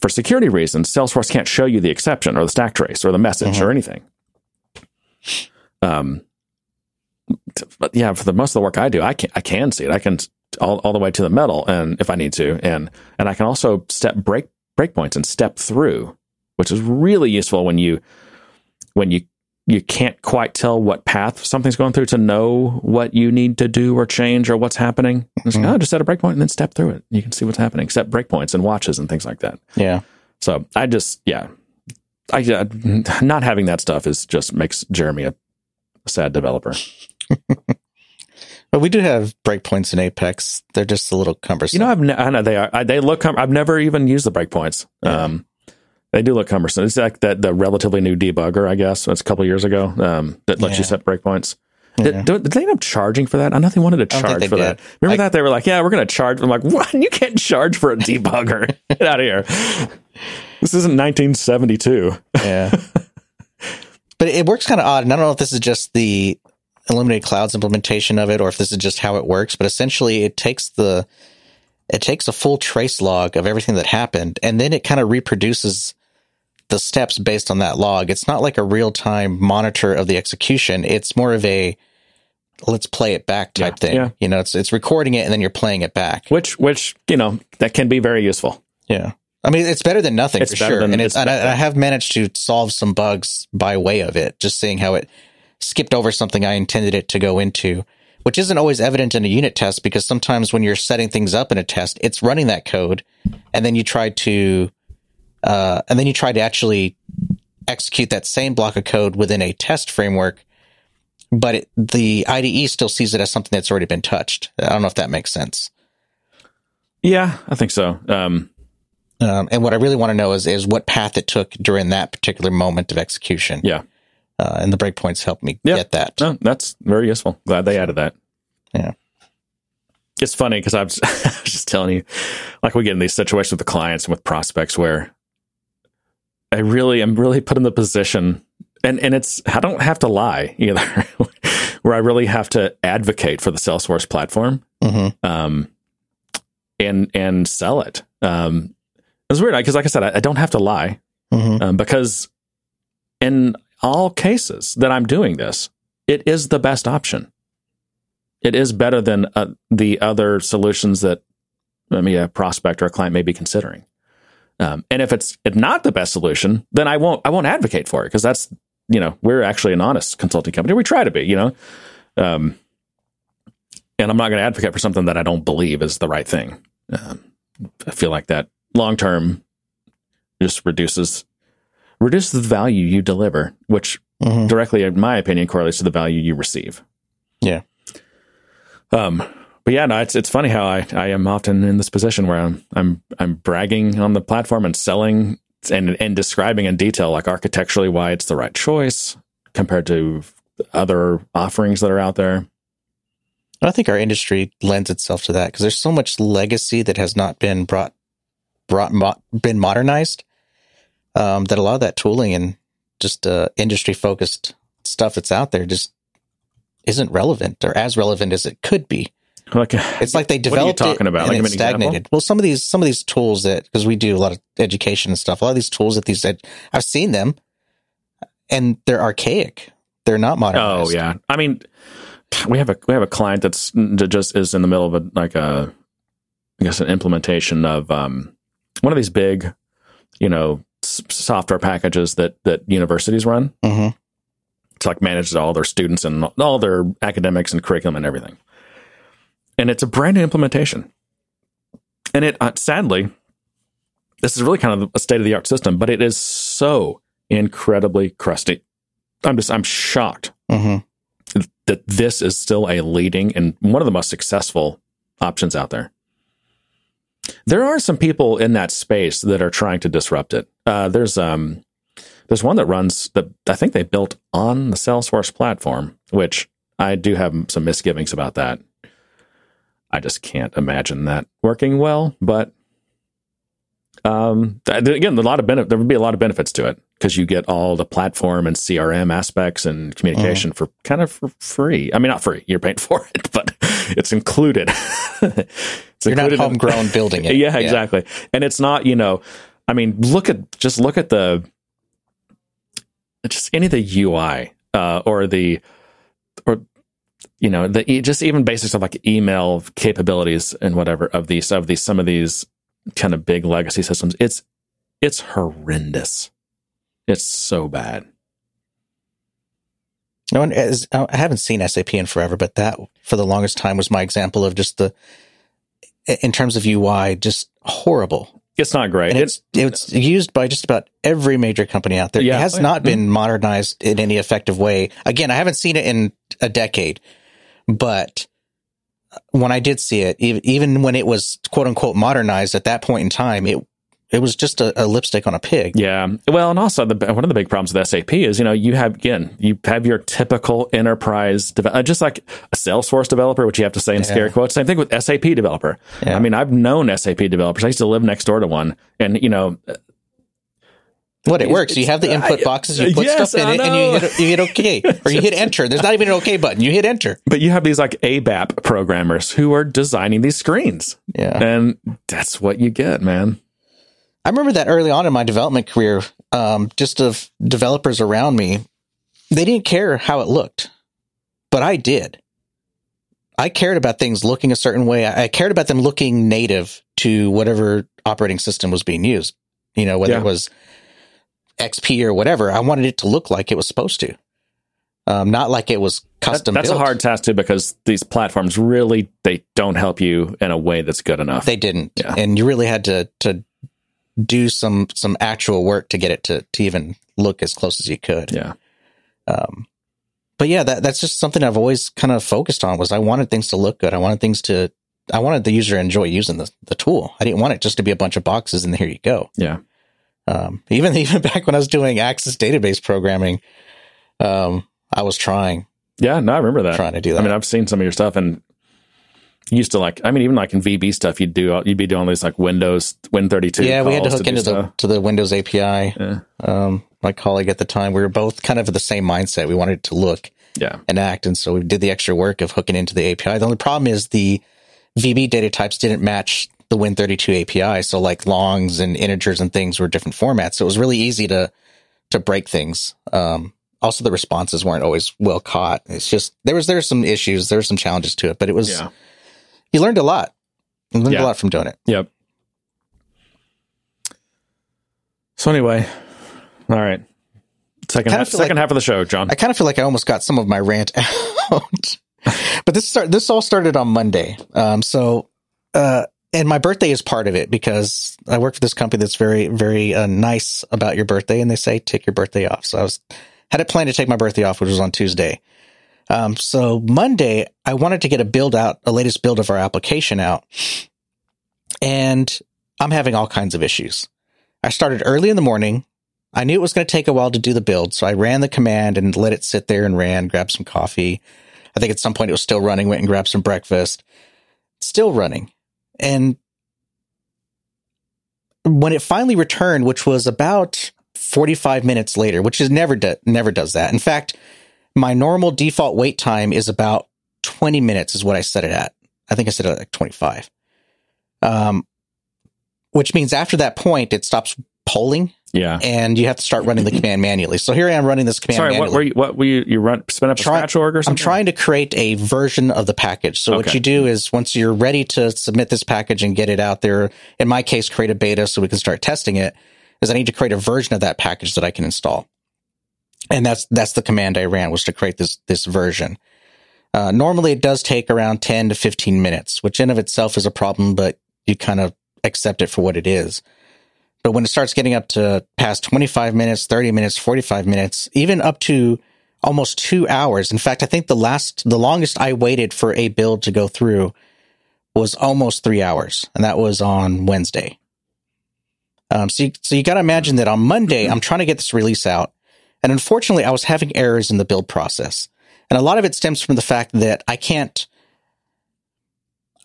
Speaker 1: for security reasons, Salesforce can't show you the exception or the stack trace or the message or anything. Um, yeah, for the most of the work I do, I can I can see it. I can all, all the way to the metal, and if I need to, and and I can also step break breakpoints and step through, which is really useful when you when you you can't quite tell what path something's going through to know what you need to do or change or what's happening. It's like,
Speaker 2: Mhm.
Speaker 1: oh, just set a breakpoint and then step through it. You can see what's happening. Set breakpoints and watches and things like that.
Speaker 2: Yeah.
Speaker 1: So I just yeah, I uh, not having that stuff is just makes Jeremy a sad developer.
Speaker 2: But we do have breakpoints in Apex. They're just a little cumbersome.
Speaker 1: You know, I've ne- I know they are. I, they look. cum- I've never even used the breakpoints.
Speaker 2: Yeah.
Speaker 1: Um, they do look cumbersome. It's like that the relatively new debugger, I guess. That's a couple years ago um, that lets
Speaker 2: Yeah.
Speaker 1: you set breakpoints.
Speaker 2: Yeah.
Speaker 1: Did, did they end up charging for that? I know they wanted to charge for that. Remember
Speaker 2: I-
Speaker 1: that they were like, "Yeah, we're going to charge." I'm like, "What? You can't charge for a debugger? Get out of here! This isn't 1972."
Speaker 2: yeah. but it works kind of odd. And I don't know if this is just the Illuminated Cloud's implementation of it or if this is just how it works. But essentially, it takes the it takes a full trace log of everything that happened, and then it kind of reproduces the steps based on that log. It's not like a real time monitor of the execution. It's more of a let's play it back type
Speaker 1: Yeah,
Speaker 2: thing.
Speaker 1: yeah.
Speaker 2: You know, it's it's recording it and then you're playing it back.
Speaker 1: Which, which you know, that can be very useful.
Speaker 2: Yeah. I mean, it's better than nothing
Speaker 1: It's
Speaker 2: for sure.
Speaker 1: than-
Speaker 2: and
Speaker 1: it's
Speaker 2: it's, and I. I have managed to solve some bugs by way of it, just seeing how it skipped over something I intended it to go into, which isn't always evident in a unit test because sometimes when you're setting things up in a test, it's running that code and then you try to, uh, and then you try to actually execute that same block of code within a test framework. But it, the IDE still sees it as something that's already been touched. I don't know if that makes sense.
Speaker 1: Yeah, I think so. Um,
Speaker 2: Um, and what I really want to know is is what path it took during that particular moment of execution.
Speaker 1: yeah,
Speaker 2: Uh, and the breakpoints help me
Speaker 1: Yeah.
Speaker 2: get that.
Speaker 1: no, that's very useful. Glad they added that.
Speaker 2: Yeah.
Speaker 1: it's funny because I was just telling you, like we get in these situations with the clients and with prospects where I really am really put in the position, and and it's I don't have to lie either, where I really have to advocate for the Salesforce platform,
Speaker 2: hmm
Speaker 1: um, and and sell it. Um, it's weird because, like I said, I, I don't have to lie
Speaker 2: hmm
Speaker 1: um, because in all cases that I'm doing this, it is the best option. It is better than uh, the other solutions that I mean, a prospect or a client may be considering. Um, and if it's not the best solution, then I won't I won't advocate for it because that's you know we're actually an honest consulting company. We try to be, you know, um, and I'm not going to advocate for something that I don't believe is the right thing. Um, I feel like that long term just reduces reduces the value you deliver, which
Speaker 2: hmm
Speaker 1: directly, in my opinion, correlates to the value you receive.
Speaker 2: Yeah.
Speaker 1: Um. But yeah, no, it's it's funny how I, I am often in this position where I'm I'm I'm bragging on the platform and selling and and describing in detail like architecturally why it's the right choice compared to other offerings that are out there.
Speaker 2: I think our industry lends itself to that because there's so much legacy that has not been brought brought mo- been modernized. Um, that a lot of that tooling and just uh, industry focused stuff that's out there just isn't relevant or as relevant as it could be.
Speaker 1: Like
Speaker 2: It's like they
Speaker 1: What are you
Speaker 2: developed
Speaker 1: talking
Speaker 2: it
Speaker 1: about?
Speaker 2: and
Speaker 1: Like,
Speaker 2: it
Speaker 1: an example?
Speaker 2: stagnated. Well, some of these some of these tools that because we do a lot of education and stuff. A lot of these tools that these ed- I've seen them, and they're archaic. They're not modern.
Speaker 1: Oh yeah, I mean, we have a we have a client that's that just is in the middle of a like a I guess an implementation of um one of these big, you know, s- software packages that that universities run
Speaker 2: hmm
Speaker 1: to like manage all their students and all their academics and curriculum and everything. And it's a brand new implementation. And it uh, sadly, this is really kind of a state of the art system, but it is so incredibly crusty. I'm just I'm shocked
Speaker 2: hmm
Speaker 1: that this is still a leading and one of the most successful options out there. There are some people in that space that are trying to disrupt it. Uh, there's um, there's one that runs that I think they built on the Salesforce platform, which I do have some misgivings about that. I just can't imagine that working well. But um, again, a lot of benefit. There would be a lot of benefits to it because you get all the platform and CRM aspects and communication mm. for kind of for free. I mean, not free. You're paying for it, but it's included.
Speaker 2: it's You're not homegrown in, building it.
Speaker 1: Yeah, exactly. Yeah. And it's not. You know, I mean, look at just look at the just any of the UI uh, or the or you know the just even basic stuff like email capabilities and whatever of these of these some of these kind of big legacy systems. It's it's horrendous. It's so bad.
Speaker 2: No one is, I haven't seen SAP in forever, but that for the longest time was my example of just the, in terms of UI, just horrible.
Speaker 1: It's not great.
Speaker 2: And it's it's used by just about every major company out there. Yeah. It has oh, not been mm-hmm. modernized in any effective way. Again, I haven't seen it in a decade, but when I did see it, even when it was quote unquote modernized at that point in time, it it was just a, a, lipstick on a pig.
Speaker 1: Yeah. Well, and also the, one of the big problems with SAP is, you know, you have, again, you have your typical enterprise, uh, just like a Salesforce developer, which you have to say in yeah. scary quotes. Same thing with SAP developer. Yeah. I mean, I've known SAP developers. I used to live next door to one and, you know,
Speaker 2: what it works. You have the input boxes, you put yes, stuff in it, and you hit, you hit OK or you hit enter. There's not even an OK button. You hit enter.
Speaker 1: But you have these like ABAP programmers who are designing these screens.
Speaker 2: Yeah.
Speaker 1: And that's what you get, man.
Speaker 2: I remember that early on in my development career, um, just of developers around me, they didn't care how it looked, but I did. I cared about things looking a certain way. I cared about them looking native to whatever operating system was being used. You know, whether yeah. it was XP or whatever, I wanted it to look like it was supposed to. Um, not like it was custom.
Speaker 1: That, that's
Speaker 2: built.
Speaker 1: a hard task too because these platforms really they don't help you in a way that's good enough.
Speaker 2: They didn't, yeah. and you really had to to do some some actual work to get it to to even look as close as you could.
Speaker 1: Yeah.
Speaker 2: Um, but yeah, that that's just something I've always kind of focused on was I wanted things to look good. I wanted things to I wanted the user to enjoy using the the tool. I didn't want it just to be a bunch of boxes and here you go.
Speaker 1: Yeah.
Speaker 2: Um, even even back when I was doing Access database programming, um, I was trying.
Speaker 1: Yeah, no, I remember that.
Speaker 2: Trying to do that.
Speaker 1: I mean, I've seen some of your stuff, and used to like. I mean, even like in VB stuff, you'd do you'd be doing these like Windows Win thirty two.
Speaker 2: Yeah, we had to hook to into the to the Windows API. Yeah. Um, my colleague at the time, we were both kind of the same mindset. We wanted to look,
Speaker 1: yeah,
Speaker 2: and act, and so we did the extra work of hooking into the API. The only problem is the VB data types didn't match the Win32 API. So like longs and integers and things were different formats. So it was really easy to, to break things. Um, also the responses weren't always well caught. It's just, there was, there were some issues, there were some challenges to it, but it was, yeah. You learned a lot. You learned yeah. a lot from doing it.
Speaker 1: Yep. So anyway, all right. Second, half, second like, half of the show, John.
Speaker 2: I kind of feel like I almost got some of my rant out. but this start, this all started on Monday. Um, so, uh, and my birthday is part of it because I work for this company that's very, very uh, nice about your birthday, and they say take your birthday off. So I was had it planned to take my birthday off, which was on Tuesday. Um, so Monday, I wanted to get a build out, a latest build of our application out, and I'm having all kinds of issues. I started early in the morning. I knew it was going to take a while to do the build, so I ran the command and let it sit there and ran, grabbed some coffee. I think at some point it was still running, went and grabbed some breakfast. Still running. And when it finally returned, which was about 45 minutes later, which is never do, never does that. In fact, my normal default wait time is about 20 minutes is what I set it at. I think I set it at like 25. Um, which means after that point, it stops polling
Speaker 1: yeah.
Speaker 2: And you have to start running the command manually. So here I am running this command
Speaker 1: Sorry,
Speaker 2: manually.
Speaker 1: what were you, what were you, you run, spin up a Try, scratch org or something?
Speaker 2: I'm trying to create a version of the package. So okay. what you do is once you're ready to submit this package and get it out there, in my case, create a beta so we can start testing it, is I need to create a version of that package that I can install. And that's, that's the command I ran was to create this, this version. Uh, normally it does take around 10 to 15 minutes, which in of itself is a problem, but you kind of accept it for what it is. But when it starts getting up to past 25 minutes, 30 minutes, 45 minutes, even up to almost two hours. In fact, I think the last, the longest I waited for a build to go through was almost three hours, and that was on Wednesday. Um, so you, so you got to imagine that on Monday, I'm trying to get this release out. And unfortunately, I was having errors in the build process. And a lot of it stems from the fact that I can't,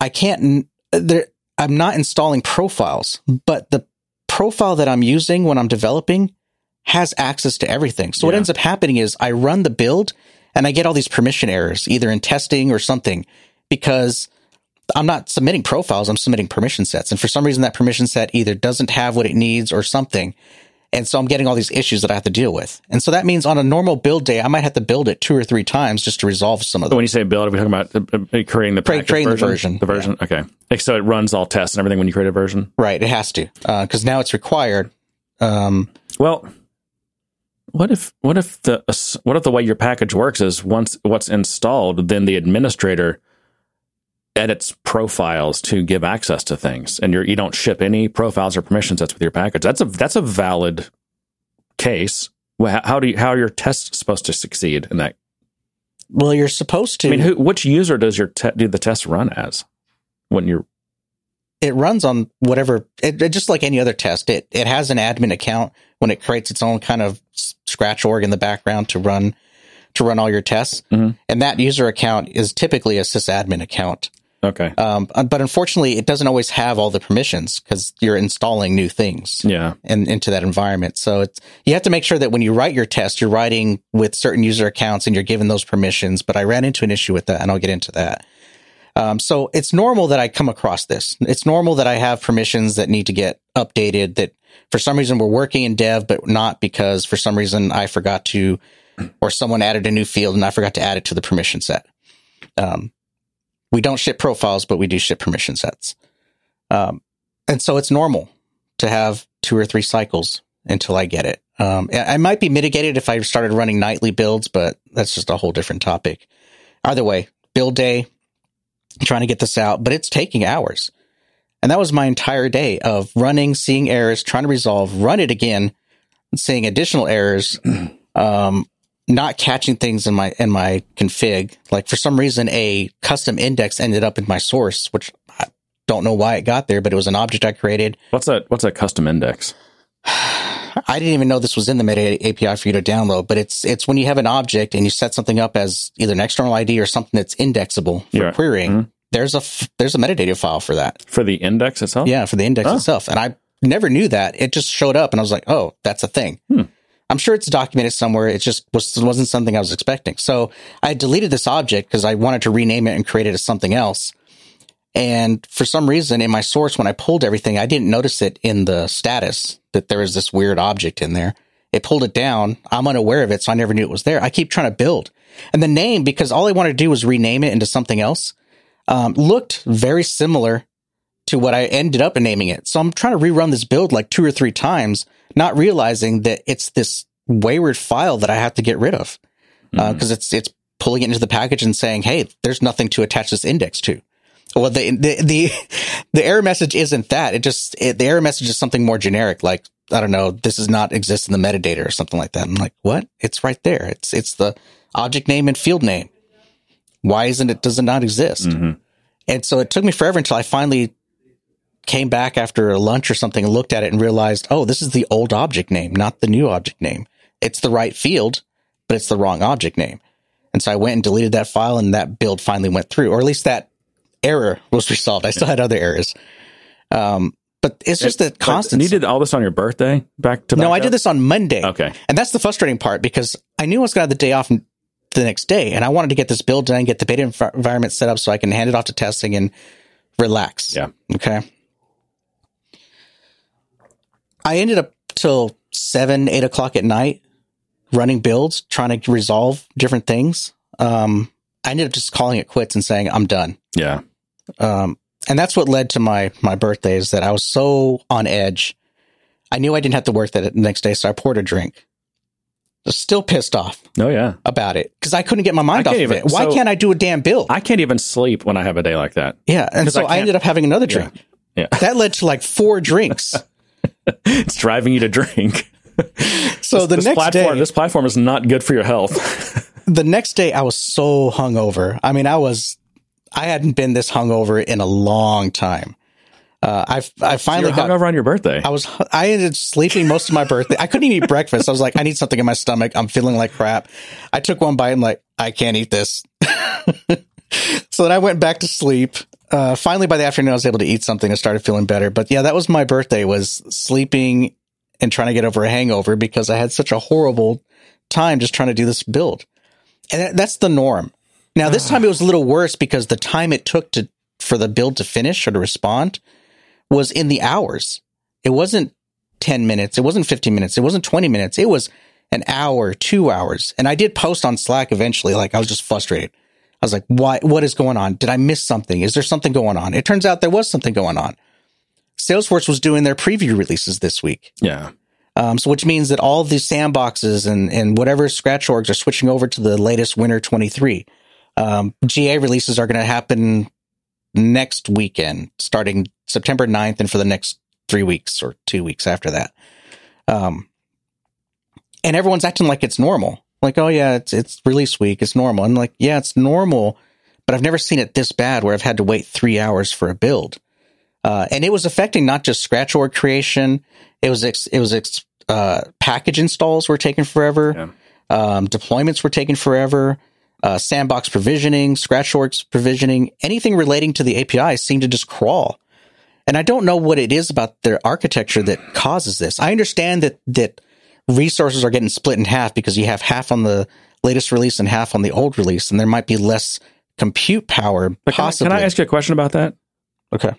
Speaker 2: I can't, there, I'm not installing profiles, but the profile that I'm using when I'm developing has access to everything. So what ends up happening is I run the build and I get all these permission errors, either in testing or something, because I'm not submitting profiles, I'm submitting permission sets. And for some reason, that permission set either doesn't have what it needs or something. And so I'm getting all these issues that I have to deal with. And so that means on a normal build day, I might have to build it two or three times just to resolve some of them.
Speaker 1: When you say build, are we talking about uh, uh, creating the
Speaker 2: creating the
Speaker 1: version?
Speaker 2: version,
Speaker 1: The version, okay. So it runs all tests and everything when you create a version.
Speaker 2: Right. It has to, because now it's required. Um,
Speaker 1: Well, what if what if the what if the way your package works is once what's installed, then the administrator edits profiles to give access to things, and you're you don't ship any profiles or permission sets with your package. That's a that's a valid case. Well, How do you, how are your tests supposed to succeed in that?
Speaker 2: well, you're supposed to.
Speaker 1: I mean, who, which user does your te- do the test run as when you're
Speaker 2: it runs on whatever it, it- just like any other test it it has an admin account when it creates its own kind of scratch org in the background to run to run all your tests
Speaker 1: Mhm.
Speaker 2: and that user account is typically a sysadmin account
Speaker 1: okay?
Speaker 2: um, but unfortunately it doesn't always have all the permissions because you're installing new things
Speaker 1: Yeah,
Speaker 2: and into that environment. So it's you have to make sure that when you write your test, you're writing with certain user accounts and you're given those permissions. But I ran into an issue with that, and I'll get into that. Um, so it's normal that I come across this. It's normal that I have permissions that need to get updated. That for some reason we're working in dev, but not because for some reason I forgot to, or someone added a new field and I forgot to add it to the permission set. Um, we don't ship profiles, but we do ship permission sets. Um, and so it's normal to have two or three cycles until I get it. Um, I might be mitigated if I started running nightly builds, but that's just a whole different topic. Either way, build day, trying to get this out, but it's taking hours. And that was my entire day of running, seeing errors, trying to resolve, run it again, seeing additional errors, um, not catching things in my in my config. Like for some reason, a custom index ended up in my source, which I don't know why it got there, but it was an object I created.
Speaker 1: what's that? what's a custom index?
Speaker 2: I didn't even know this was in the Meta API for you to download, but it's it's when you have an object and you set something up as either an external ID or something that's indexable for
Speaker 1: Yeah.
Speaker 2: querying.
Speaker 1: Mhm.
Speaker 2: There's a f- there's a metadata file for that.
Speaker 1: For the index itself?
Speaker 2: Yeah, for the index
Speaker 1: Oh.
Speaker 2: itself. And I never knew that. It just showed up and I was like, "Oh, that's a thing."
Speaker 1: Hmm.
Speaker 2: I'm sure it's documented somewhere. It just was wasn't something I was expecting. So, I deleted this object because I wanted to rename it and create it as something else. And for some reason in my source when I pulled everything, I didn't notice it in the status that there was this weird object in there. It pulled it down. I'm unaware of it, so I never knew it was there. I keep trying to build. And the name, because all I wanted to do was rename it into something else, um, looked very similar to what I ended up naming it. So I'm trying to rerun this build like two or three times, not realizing that it's this wayward file that I have to get rid of. Because it's it's pulling it into the package and saying, "Hey, there's nothing to attach this index to." Well, the the the, the error message isn't that. It just it, the error message is something more generic, like I don't know, this does not exist in the metadata or something like that. I'm like, what? It's right there. It's it's the object name and field name. Why isn't it? Does it not exist?
Speaker 1: Mhm.
Speaker 2: And so it took me forever until I finally came back after a lunch or something and looked at it and realized, oh, this is the old object name, not the new object name. It's the right field, but it's the wrong object name. And so I went and deleted that file and that build finally went through, or at least that error was resolved. I still had other errors. Um, but it's just that
Speaker 1: But
Speaker 2: constant.
Speaker 1: You did all this on your birthday? Back to
Speaker 2: no, I
Speaker 1: up?
Speaker 2: did this on Monday.
Speaker 1: Okay.
Speaker 2: And that's the frustrating part because I knew I was going to have the day off the next day and I wanted to get this build done, get the beta env- environment set up so I can hand it off to testing and relax.
Speaker 1: Yeah.
Speaker 2: Okay. I ended up till seven, eight o'clock at night running builds, trying to resolve different things. Um, I ended up just calling it quits and saying, I'm done.
Speaker 1: Yeah.
Speaker 2: Um, and that's what led to my, my birthday is that I was so on edge. I knew I didn't have to work that the next day. So I poured a drink. Still pissed off
Speaker 1: Oh yeah.
Speaker 2: about it because I couldn't get my mind off
Speaker 1: can't
Speaker 2: of it. Why
Speaker 1: so-
Speaker 2: can't I do a damn build?
Speaker 1: I can't even sleep when I have a day like that.
Speaker 2: yeah. and so
Speaker 1: I
Speaker 2: I, ended up having another drink.
Speaker 1: Yeah.
Speaker 2: That led to like four drinks.
Speaker 1: It's driving you to drink.
Speaker 2: So the
Speaker 1: this
Speaker 2: next
Speaker 1: platform,
Speaker 2: day,
Speaker 1: this platform is not good for your health.
Speaker 2: the next day I was so hungover. I mean, I was, I hadn't been this hungover in a long time. Uh, I I finally
Speaker 1: You're
Speaker 2: got
Speaker 1: hungover on your birthday.
Speaker 2: I was I ended sleeping most of my birthday. I couldn't even eat breakfast. I was like, I need something in my stomach. I'm feeling like crap. I took one bite and like, I can't eat this. so then I went back to sleep. Uh, finally, by the afternoon, I was able to eat something and started feeling better. But yeah, that was my birthday was sleeping and trying to get over a hangover because I had such a horrible time just trying to do this build. And that's the norm. Now this time it was a little worse because the time it took to for the build to finish or to respond was in the hours. It wasn't 10 minutes. It wasn't 15 minutes. It wasn't 20 minutes. It was an hour, two hours. And I did post on Slack eventually. Like I was just frustrated. I was like, why, what is going on? Did I miss something? Is there something going on? It turns out there was something going on. Salesforce was doing their preview releases this week.
Speaker 1: yeah.
Speaker 2: Um, so which means that all these sandboxes and, and whatever scratch orgs are switching over to the latest Winter 23. Um, GA releases are going to happen next weekend, starting September 9th and for the next three weeks or two weeks after that. Um, and everyone's acting like it's normal. Like, oh yeah, it's, it's release week. It's normal. I'm like, yeah, it's normal, but I've never seen it this bad where I've had to wait three hours for a build. Uh, and it was affecting not just scratch org creation. It was, ex, it was, ex, uh, package installs were taking forever.
Speaker 1: Yeah.
Speaker 2: Um, deployments were taking forever. Uh, sandbox provisioning, scratch scratchworks provisioning, anything relating to the API seemed to just crawl. And I don't know what it is about their architecture that causes this. I understand that, that resources are getting split in half because you have half on the latest release and half on the old release, and there might be less compute power
Speaker 1: But can, I,
Speaker 2: possibly.
Speaker 1: can I ask you a question about that?
Speaker 2: okay.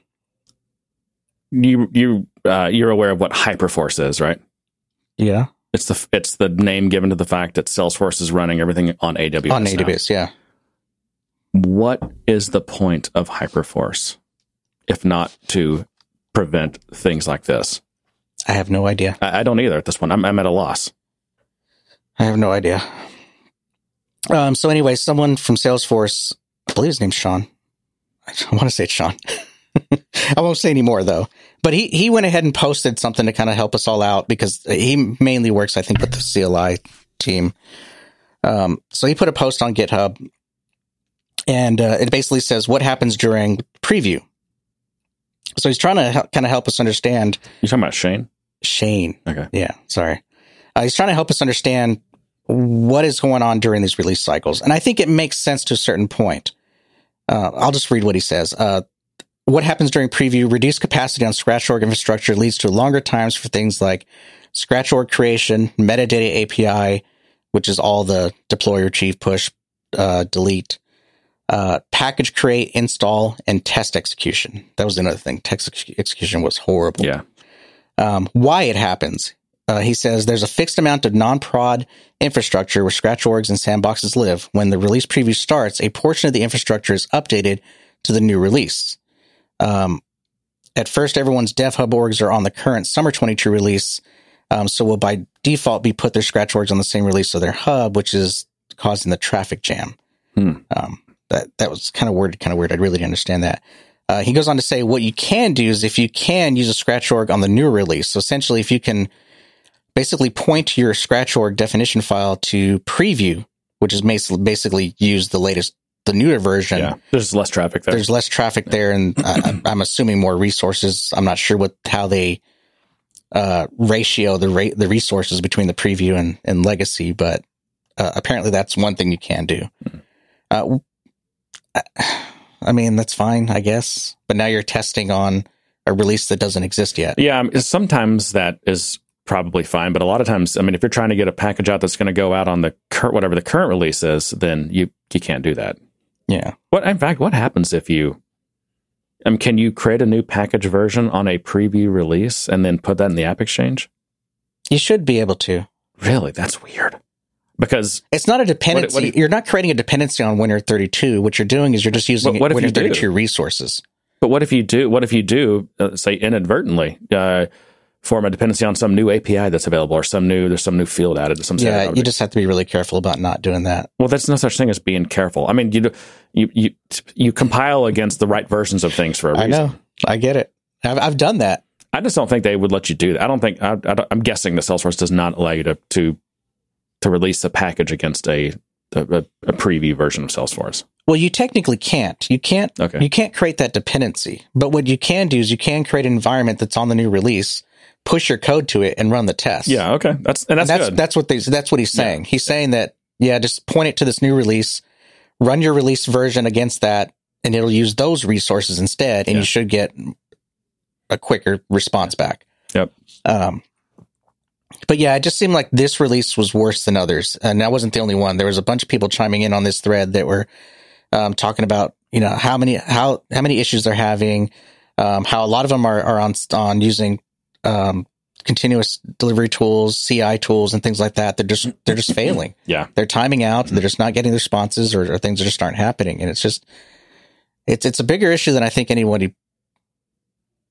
Speaker 1: You you uh, you're aware of what Hyperforce is, right?
Speaker 2: Yeah.
Speaker 1: It's the it's the name given to the fact that Salesforce is running everything on AWS.
Speaker 2: On
Speaker 1: now.
Speaker 2: AWS. Yeah.
Speaker 1: What is the point of Hyperforce, if not to prevent things like this?
Speaker 2: I have no idea.
Speaker 1: I, I don't either at this point. I'm, I'm at a loss.
Speaker 2: I have no idea. Um, so anyway, someone from Salesforce, I believe his name's Sean. I want to say it's Sean. I won't say any more though. But he, he went ahead and posted something to kind of help us all out because he mainly works, I think, with the CLI team. Um, so he put a post on GitHub and uh, it basically says what happens during preview. So he's trying to kind of help us understand
Speaker 1: You talking about Shane?
Speaker 2: Shane.
Speaker 1: Okay.
Speaker 2: Yeah, sorry. Uh, he's trying to help us understand what is going on during these release cycles. And I think it makes sense to a certain point. Uh, I'll just read what he says. Uh, what happens during preview? Reduced capacity on ScratchOrg infrastructure leads to longer times for things like ScratchOrg creation, metadata API, which is all the deploy, retrieve, push, uh, delete, uh, package create, install, and test execution. That was another thing. Test ex- execution was horrible
Speaker 1: Yeah.
Speaker 2: Um, why it happens. Uh, he says there's a fixed amount of non-prod infrastructure where scratch orgs and sandboxes live. When the release preview starts, a portion of the infrastructure is updated to the new release. Um, at first, everyone's Dev Hub orgs are on the current Summer 22 release, um, so will by default be put their scratch orgs on the same release of their hub, which is causing the traffic jam.
Speaker 1: Hmm.
Speaker 2: Um, that that was kind of worded, kind of weird. I really didn't understand that. Uh, he goes on to say what you can do is if you can use a scratch org on the new release. So essentially, if you can basically point your scratch org definition file to preview, which is basically basically use the latest, the newer version.
Speaker 1: Yeah. There's less traffic there.
Speaker 2: There's less traffic there, and I, I'm assuming more resources. I'm not sure what how they uh, ratio the rate the resources between the preview and, and legacy, but uh, apparently that's one thing you can do. Uh, I mean, that's fine, I guess. But now you're testing on a release that doesn't exist yet.
Speaker 1: Yeah, um, sometimes that is probably fine, but a lot of times, I mean, if you're trying to get a package out that's going to go out on the current whatever the current release is, then you you can't do that.
Speaker 2: Yeah.
Speaker 1: What in fact, what happens if you? Um, can you create a new package version on a preview release and then put that in the App Exchange?
Speaker 2: You should be able to.
Speaker 1: Really, that's weird. Because
Speaker 2: It's not a dependency.
Speaker 1: what do you-
Speaker 2: are not creating a dependency on Winter 32. What you're doing is you're just using
Speaker 1: what if
Speaker 2: Winter
Speaker 1: you do?
Speaker 2: 32 resources.
Speaker 1: But what if you do? What if you do? Uh, say inadvertently uh, form a dependency on some new API that's available, or some new there's some new field added, some
Speaker 2: Yeah, you just have to be really careful about not doing that.
Speaker 1: well, that's no such thing as being careful. I mean, you you you you compile against the right versions of things for a reason.
Speaker 2: I know. I get it. I've, I've done that.
Speaker 1: I just don't think they would let you do that. I don't think. I, I, I'm guessing that Salesforce does not allow you to to to release a package against a a, a, preview version of Salesforce.
Speaker 2: Well, you technically can't. You can't.
Speaker 1: Okay.
Speaker 2: You can't create that dependency. But what you can do is you can create an environment that's on the new release, push your code to it, and run the test.
Speaker 1: Yeah, okay, that's and that's,
Speaker 2: And that's
Speaker 1: good.
Speaker 2: that's what they that's what he's saying. He's saying that yeah, just point it to this new release, run your release version against that, and it'll use those resources instead, and
Speaker 1: Yeah.
Speaker 2: you should get a quicker response back.
Speaker 1: Yep.
Speaker 2: Um, but yeah, it just seemed like this release was worse than others, and I wasn't the only one. There was a bunch of people chiming in on this thread that were um, talking about you know how many how how many issues they're having, um, how a lot of them are are on on using um, continuous delivery tools, CI tools, and things like that. They're just they're just failing.
Speaker 1: yeah,
Speaker 2: They're timing out. They're just not getting the responses, or, or things just aren't happening. And it's just it's it's a bigger issue than I think anybody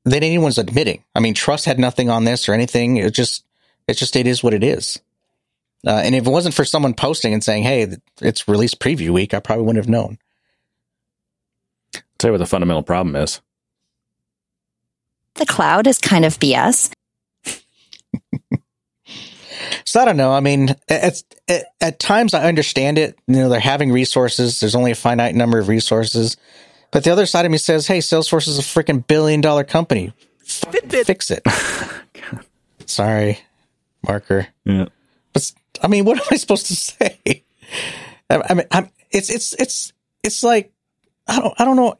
Speaker 2: than anyone's admitting. I mean, trust had nothing on this or anything. It just it's just it is what it is. Uh, and if it wasn't for someone posting and saying, "Hey, it's release preview week," I probably wouldn't have known.
Speaker 1: tell you what the fundamental problem is.
Speaker 3: The cloud is kind of BS.
Speaker 2: So I don't know. I mean, at, at, at times I understand it. You know, they're having resources. There's only a finite number of resources. But the other side of me says, hey, Salesforce is a freaking billion dollar company. F- fix it. Sorry, marker.
Speaker 1: Yeah,
Speaker 2: But I mean, what am I supposed to say? I, I mean, I'm, it's it's it's it's like I don't I don't know.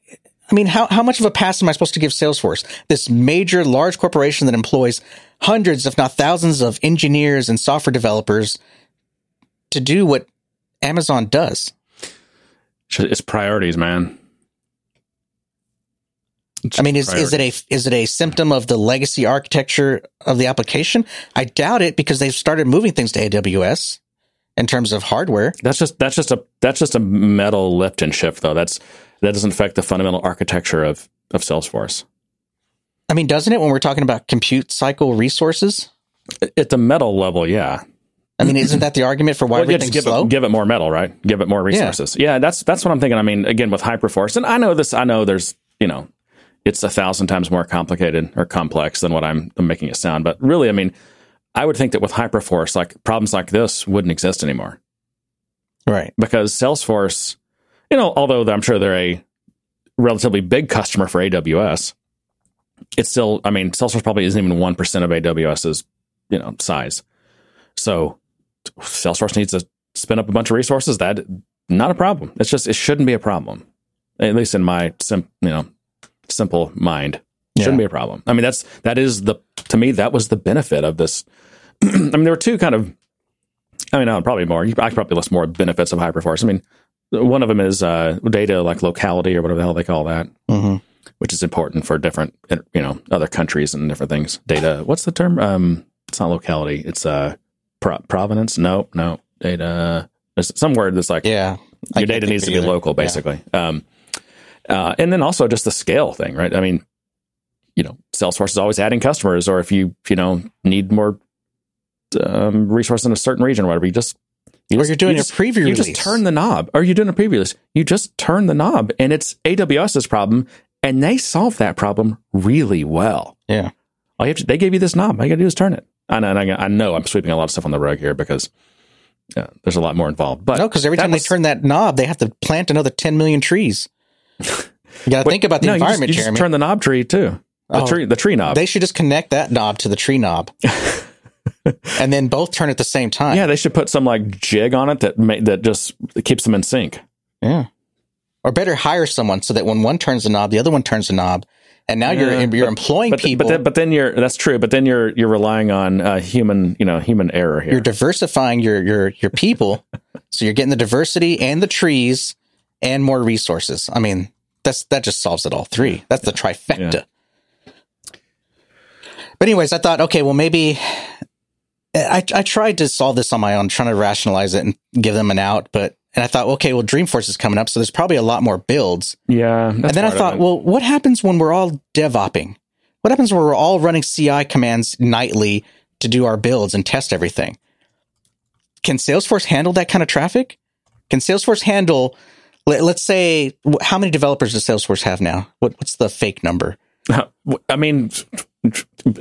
Speaker 2: I mean, how how much of a pass am I supposed to give Salesforce, this major large corporation that employs hundreds, if not thousands, of engineers and software developers to do what Amazon does?
Speaker 1: it's priorities, man.
Speaker 2: I mean, is is it a is it a symptom of the legacy architecture of the application? I doubt it because they've started moving things to AWS in terms of hardware.
Speaker 1: That's just that's just a that's just a metal lift and shift though. That's that doesn't affect the fundamental architecture of of Salesforce.
Speaker 2: I mean, doesn't it when we're talking about compute cycle resources?
Speaker 1: At the metal level, yeah.
Speaker 2: I mean, isn't that the argument for why
Speaker 1: Well, yeah,
Speaker 2: everything's
Speaker 1: give
Speaker 2: slow?
Speaker 1: it give it more metal, right? Give it more resources. Yeah. that's that's what I'm thinking. I mean, again with Hyperforce, and I know this. I know there's you know, it's a thousand times more complicated or complex than what I'm, I'm making it sound. But really, I mean, I would think that with Hyperforce, like problems like this wouldn't exist anymore.
Speaker 2: right.
Speaker 1: because Salesforce, you know, although I'm sure they're a relatively big customer for AWS, it's still, I mean, Salesforce probably isn't even 1% of AWS's, you know, size. So Salesforce needs to spin up a bunch of resources. That not a problem. It's just, it shouldn't be a problem. At least in my, sim, you know, simple mind. Shouldn't
Speaker 2: Yeah.
Speaker 1: be a problem. I mean, that's, that is the, to me, that was the benefit of this. I mean, there were two kind of I mean, no, probably more. I could probably list more benefits of Hyperforce. I mean, one of them is uh, data like locality or whatever the hell they call that,
Speaker 2: hmm
Speaker 1: which is important for different, you know, other countries and different things. Data. What's the term? Um, it's not locality. It's uh, pro- provenance. No, no data. There's some word that's like
Speaker 2: Yeah.
Speaker 1: Your data needs to be
Speaker 2: either.
Speaker 1: local,
Speaker 2: Yeah.
Speaker 1: basically. Um, uh, and then also just the scale thing, right? I mean, you know, Salesforce is always adding customers, or if you you know need more um, resources in a certain region or whatever, you just you
Speaker 2: you're doing
Speaker 1: you
Speaker 2: a
Speaker 1: just-
Speaker 2: preview
Speaker 1: You
Speaker 2: release.
Speaker 1: just turn the knob, or you're doing a preview release. You just turn the knob, and it's AWS's problem, and they solve that problem really well.
Speaker 2: Yeah.
Speaker 1: All you have to, they gave you this knob. All you got to do is turn it. I know, and I, I know I'm sweeping a lot of stuff on the rug here because uh, there's a lot more involved. But
Speaker 2: No, because every time
Speaker 1: was-
Speaker 2: they turn that knob, they have to plant another 10 million trees. You got to
Speaker 1: But-
Speaker 2: think about the
Speaker 1: no, you just-
Speaker 2: environment,
Speaker 1: you just, turn the knob tree too. The
Speaker 2: Oh.
Speaker 1: tree, the tree knob.
Speaker 2: they should just connect that knob to the tree knob. and then both turn at the same time.
Speaker 1: yeah, they should put some like jig on it that ma- that just keeps them in sync.
Speaker 2: Yeah. Or better hire someone so that when one turns the knob, the other one turns the knob. And now you're you're employing
Speaker 1: But
Speaker 2: people.
Speaker 1: but then, but then you're that's true. But then you're you're relying on uh, human you know human error here.
Speaker 2: you're diversifying your your your people. so you're getting the diversity and the trees and more resources. I mean, that's that just solves it all three. That's the trifecta. But anyways, I thought, okay, well maybe I I tried to solve this on my own, trying to rationalize it and give them an out, but and I thought, okay, well Dreamforce is coming up, so there's probably a lot more builds.
Speaker 1: yeah,
Speaker 2: and then I thought, well, what happens when we're all DevOpping? What happens when we're all running CI commands nightly to do our builds and test everything? Can Salesforce handle that kind of traffic? Can Salesforce handle, let, us say, how many developers does Salesforce have now? What, what's the fake number?
Speaker 1: I mean,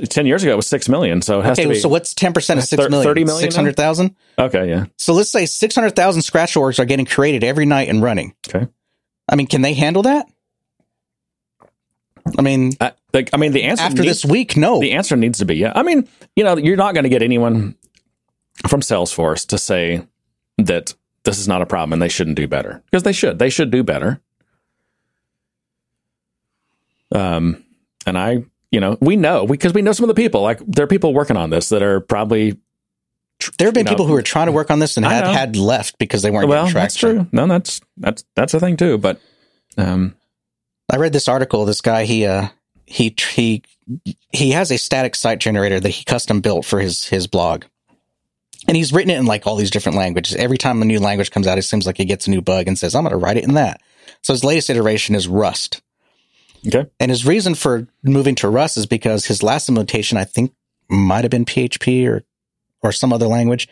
Speaker 1: ten years ago it was six million. So it has
Speaker 2: Okay,
Speaker 1: to be.
Speaker 2: so what's ten percent of six million?
Speaker 1: 30 million?
Speaker 2: Six hundred thousand.
Speaker 1: okay, yeah,
Speaker 2: So let's say six hundred thousand scratch orgs are getting created every night and running.
Speaker 1: okay.
Speaker 2: I mean, can they handle that? I mean,
Speaker 1: I, like, I mean, the answer
Speaker 2: after
Speaker 1: needs-
Speaker 2: this week, no.
Speaker 1: the answer needs to be yeah. I mean, you know, you're not going to get anyone from Salesforce to say that this is not a problem and they shouldn't do better because they should. They should do better. Um, and I, you know, we know because we know some of the people. Like there are people working on this that are probably
Speaker 2: there have been
Speaker 1: you know-
Speaker 2: people who are trying to work on this and had had left because they weren't
Speaker 1: well.
Speaker 2: getting
Speaker 1: That's true. No, that's that's that's a thing too. But um,
Speaker 2: I read this article. This guy, he uh, he he he has a static site generator that he custom built for his his blog, and he's written it in like all these different languages. Every time a new language comes out, it seems like he gets a new bug and says, "I'm going to write it in that." So his latest iteration is Rust,
Speaker 1: okay,
Speaker 2: and his reason for moving to Rust is because his last implementation, I think, might have been PHP or or some other language.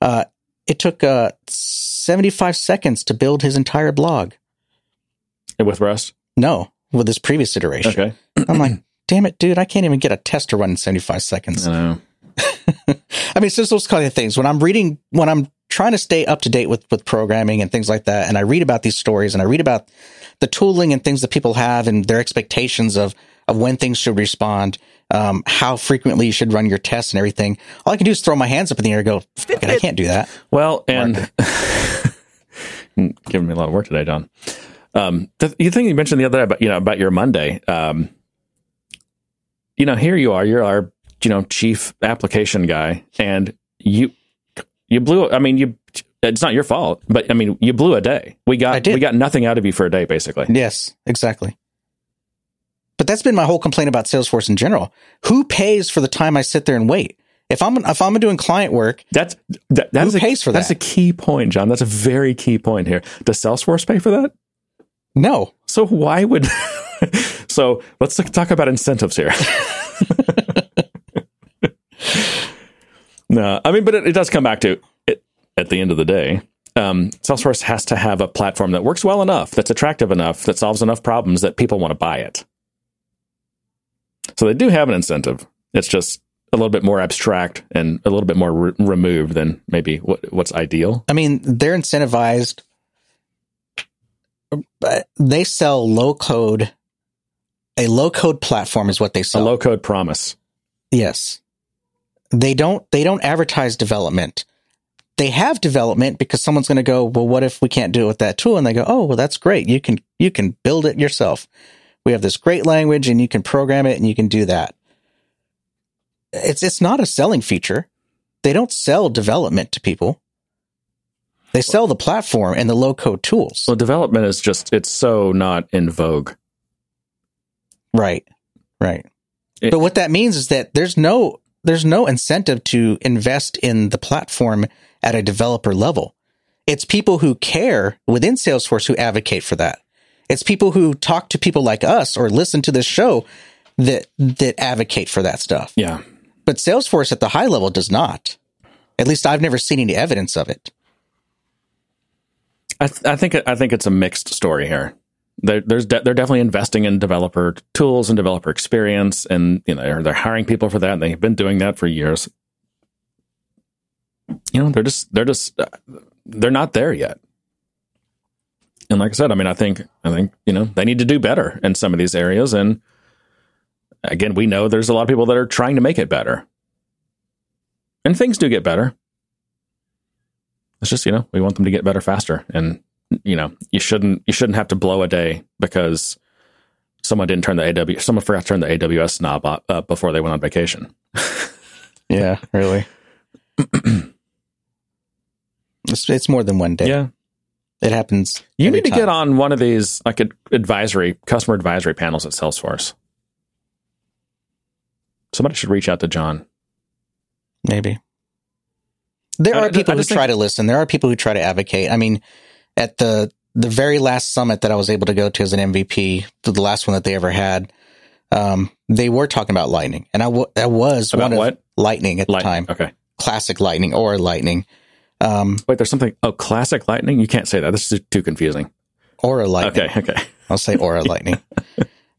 Speaker 2: Uh, it took uh, 75 seconds to build his entire blog.
Speaker 1: with Rust.
Speaker 2: No, with his previous iteration.
Speaker 1: Okay,
Speaker 2: I'm like, damn it, dude, I can't even get a test to run in 75 seconds.
Speaker 1: I know.
Speaker 2: I mean, it's just those kind of things. When I'm reading, when I'm trying to stay up to date with, with programming and things like that, and I read about these stories and I read about the tooling and things that people have and their expectations of, of when things should respond, um, how frequently you should run your tests and everything. All I can do is throw my hands up in the air and go, Fuck it, I can't do that.
Speaker 1: Well, and giving me a lot of work today, John. Um, the, you think you mentioned the other day about you know about your Monday. Um, you know, here you are. You're our you know chief application guy, and you you blew. I mean, you. It's not your fault, but I mean, you blew a day. We got we got nothing out of you for a day, basically.
Speaker 2: Yes, exactly. But that's been my whole complaint about Salesforce in general. Who pays for the time I sit there and wait? If I'm if I'm doing client work,
Speaker 1: That's that, that's
Speaker 2: Who
Speaker 1: a,
Speaker 2: pays for
Speaker 1: That's
Speaker 2: that?
Speaker 1: a key point, John. That's a very key point here. Does Salesforce pay for that?
Speaker 2: no.
Speaker 1: So why would? so let's talk about incentives here. no, I mean, but it, it does come back to it at the end of the day. Um, Salesforce has to have a platform that works well enough, that's attractive enough, that solves enough problems that people want to buy it. So they do have an incentive. It's just a little bit more abstract and a little bit more re- removed than maybe what, what's ideal.
Speaker 2: I mean, they're incentivized. But they sell low code. A low code platform is what they sell.
Speaker 1: A low code promise.
Speaker 2: yes. They don't they don't advertise development. They have development because someone's going to go, "Well, what if we can't do it with that tool?" And they go, "Oh, well that's great. You can you can build it yourself. We have this great language and you can program it and you can do that." It's it's not a selling feature. They don't sell development to people. They sell the platform and the low code tools.
Speaker 1: Well, development is just, it's so not in vogue.
Speaker 2: Right. Right.
Speaker 1: It-
Speaker 2: but what that means is that there's no there's no incentive to invest in the platform at a developer level. It's people who care within Salesforce who advocate for that. It's people who talk to people like us or listen to this show that that advocate for that stuff.
Speaker 1: Yeah.
Speaker 2: But Salesforce at the high level does not. At least I've never seen any evidence of it.
Speaker 1: I, th- I think I think it's a mixed story here. They're, there's de- they're definitely investing in developer tools and developer experience, and you know they're, they're hiring people for that. And they've been doing that for years. You know, they're just they're just uh, they're not there yet. And like I said, I mean, I think I think you know they need to do better in some of these areas. And again, we know there's a lot of people that are trying to make it better, and things do get better. It's just you know we want them to get better faster, and you know you shouldn't you shouldn't have to blow a day because someone didn't turn the AW someone forgot to turn the AWS knob up, up uh, before they went on vacation.
Speaker 2: Yeah, really. it's, it's more than one day.
Speaker 1: Yeah,
Speaker 2: It happens.
Speaker 1: you need to
Speaker 2: time.
Speaker 1: get on one of these like advisory customer advisory panels at Salesforce. Somebody should reach out to John.
Speaker 2: Maybe. There
Speaker 1: I-
Speaker 2: are people who
Speaker 1: just
Speaker 2: try to listen. There are people who try to advocate. I mean, at the the very last summit that I was able to go to as an MVP, the last one that they ever had, um, they were talking about Lightning, and I, w- I was
Speaker 1: About
Speaker 2: one of
Speaker 1: what?
Speaker 2: Lightning at the time,
Speaker 1: Okay.
Speaker 2: classic Lightning or Lightning, um,
Speaker 1: Wait, there's something. Oh, classic lightning. You can't say that. This is too confusing.
Speaker 2: or a Lightning.
Speaker 1: Okay. Okay.
Speaker 2: I'll say Aura Lightning.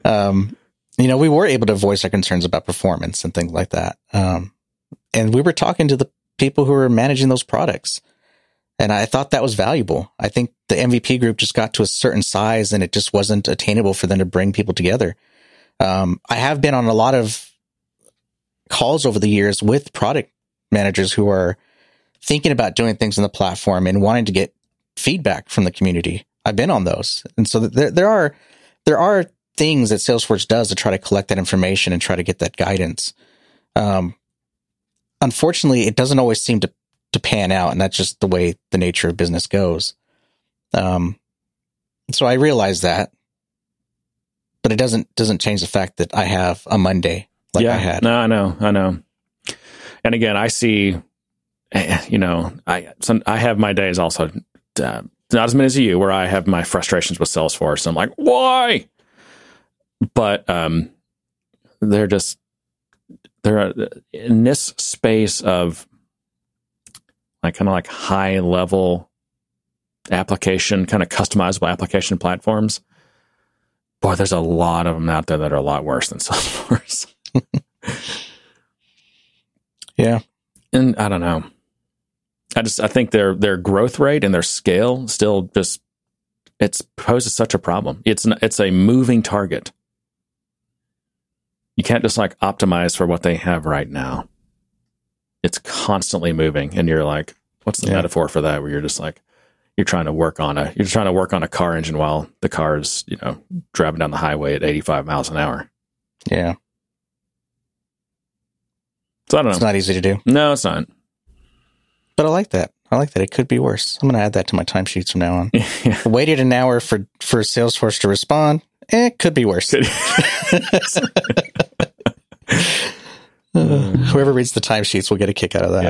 Speaker 2: Um, you know, we were able to voice our concerns about performance and things like that. Um, and we were talking to the people who were managing those products. And I thought that was valuable. I think the MVP group just got to a certain size and it just wasn't attainable for them to bring people together. Um, I have been on a lot of calls over the years with product managers who are thinking about doing things in the platform and wanting to get feedback from the community. I've been on those. And so there, there are, there are things that Salesforce does to try to collect that information and try to get that guidance. Um, unfortunately, it doesn't always seem to, to pan out. And that's just the way the nature of business goes. Um, so I realize that, but it doesn't, doesn't change the fact that I have a Monday like
Speaker 1: yeah,
Speaker 2: I had.
Speaker 1: No, I know, I know. And again, I see, eh, you know, I some, I have my days also, uh, not as many as you, where I have my frustrations with Salesforce. I'm like, why? But um, they're just they're in this space of like kind of like high level application, kind of customizable application platforms. Boy, there's a lot of them out there that are a lot worse than Salesforce.
Speaker 2: yeah.
Speaker 1: And I don't know. I just I think their their growth rate and their scale still just it's poses such a problem. It's it's a moving target. You can't just like optimize for what they have right now. It's constantly moving, and you're like, what's the yeah. metaphor for that? Where you're just like, you're trying to work on a you're trying to work on a car engine while the car is you know driving down the highway at 85 miles an hour.
Speaker 2: Yeah.
Speaker 1: So I don't know.
Speaker 2: It's not easy to do.
Speaker 1: No, it's not.
Speaker 2: But I like that. I like that. It could be worse. I'm going to add that to my timesheets from now on. yeah. Waited an hour for for Salesforce to respond. Eh, it could be worse. uh, whoever reads the timesheets will get a kick out of that.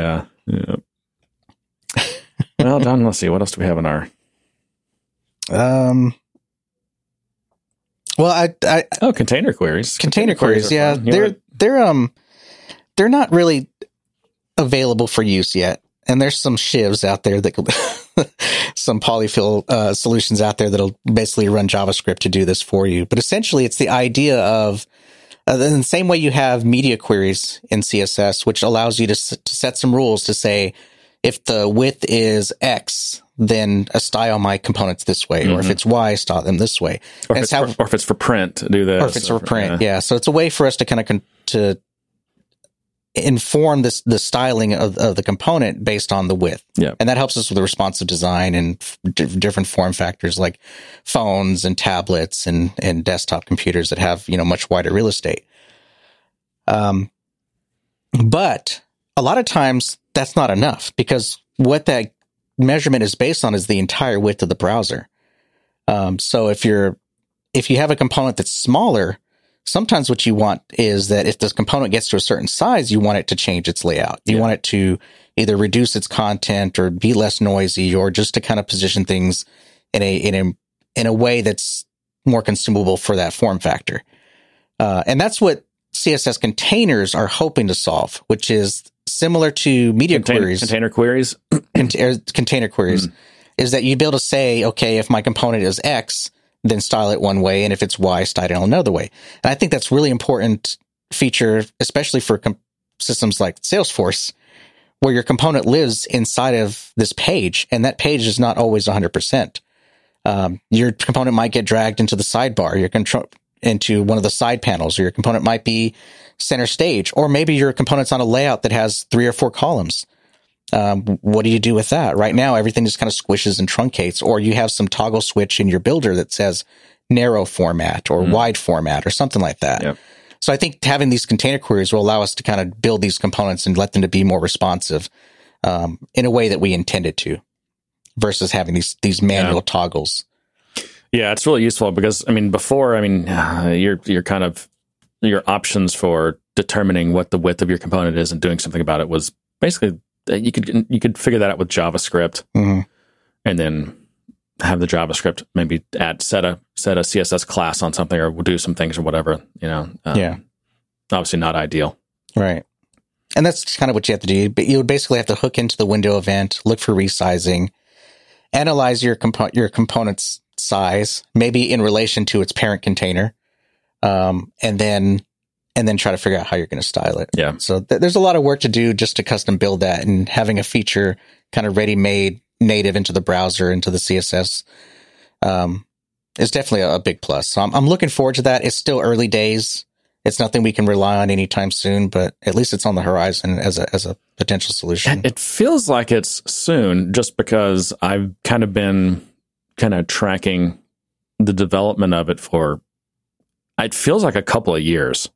Speaker 1: Yeah. yeah. well, Don, let's see. What else do we have in our?
Speaker 2: Um. Well, I, I
Speaker 1: oh container queries.
Speaker 2: Container, container queries, queries yeah, they're they're um they're not really available for use yet and there's some shims out there that some polyfill uh, solutions out there that'll basically run JavaScript to do this for you. But essentially, it's the idea of uh, in the same way you have media queries in CSS, which allows you to, s- to set some rules to say if the width is X, then a style my components this way, mm-hmm. or if mm-hmm. it's Y, style them this way.
Speaker 1: Or if, it's, how, for, or if it's for print, do this.
Speaker 2: Or if it's for print, yeah. yeah. So it's a way for us to kind of con- to inform this the styling of, of the component based on the width.
Speaker 1: Yeah.
Speaker 2: And that helps us with the responsive design and d- different form factors like phones and tablets and and desktop computers that have, you know, much wider real estate. Um but a lot of times that's not enough because what that measurement is based on is the entire width of the browser. Um so if you're if you have a component that's smaller, sometimes what you want is that if this component gets to a certain size, you want it to change its layout. You yeah. want it to either reduce its content or be less noisy or just to kind of position things in a, in a, in a way that's more consumable for that form factor. Uh, and that's what CSS containers are hoping to solve, which is similar to media
Speaker 1: container,
Speaker 2: queries.
Speaker 1: Container queries.
Speaker 2: container queries mm. is that you'd be able to say, okay, if my component is X, then style it one way. And if it's Y, style it another way. And I think that's really important feature, especially for com- systems like Salesforce, where your component lives inside of this page and that page is not always 100%. Um, your component might get dragged into the sidebar, your control into one of the side panels, or your component might be center stage, or maybe your component's on a layout that has three or four columns. Um, what do you do with that? Right now, everything just kind of squishes and truncates, or you have some toggle switch in your builder that says narrow format or mm. wide format or something like that. Yep. So I think having these container queries will allow us to kind of build these components and let them to be more responsive um, in a way that we intended to, versus having these these manual yeah. toggles.
Speaker 1: Yeah, it's really useful because I mean, before I mean, uh, you're you're kind of your options for determining what the width of your component is and doing something about it was basically you could you could figure that out with JavaScript,
Speaker 2: mm-hmm.
Speaker 1: and then have the JavaScript maybe add set a set a CSS class on something or do some things or whatever. You know,
Speaker 2: um, yeah,
Speaker 1: obviously not ideal,
Speaker 2: right? And that's kind of what you have to do. But you would basically have to hook into the window event, look for resizing, analyze your compo- your component's size, maybe in relation to its parent container, um, and then and then try to figure out how you're going to style it.
Speaker 1: Yeah.
Speaker 2: So th- there's a lot of work to do just to custom build that, and having a feature kind of ready made native into the browser into the CSS um, is definitely a, a big plus. So I'm, I'm looking forward to that. It's still early days. It's nothing we can rely on anytime soon, but at least it's on the horizon as a as a potential solution.
Speaker 1: It feels like it's soon just because I've kind of been kind of tracking the development of it for it feels like a couple of years.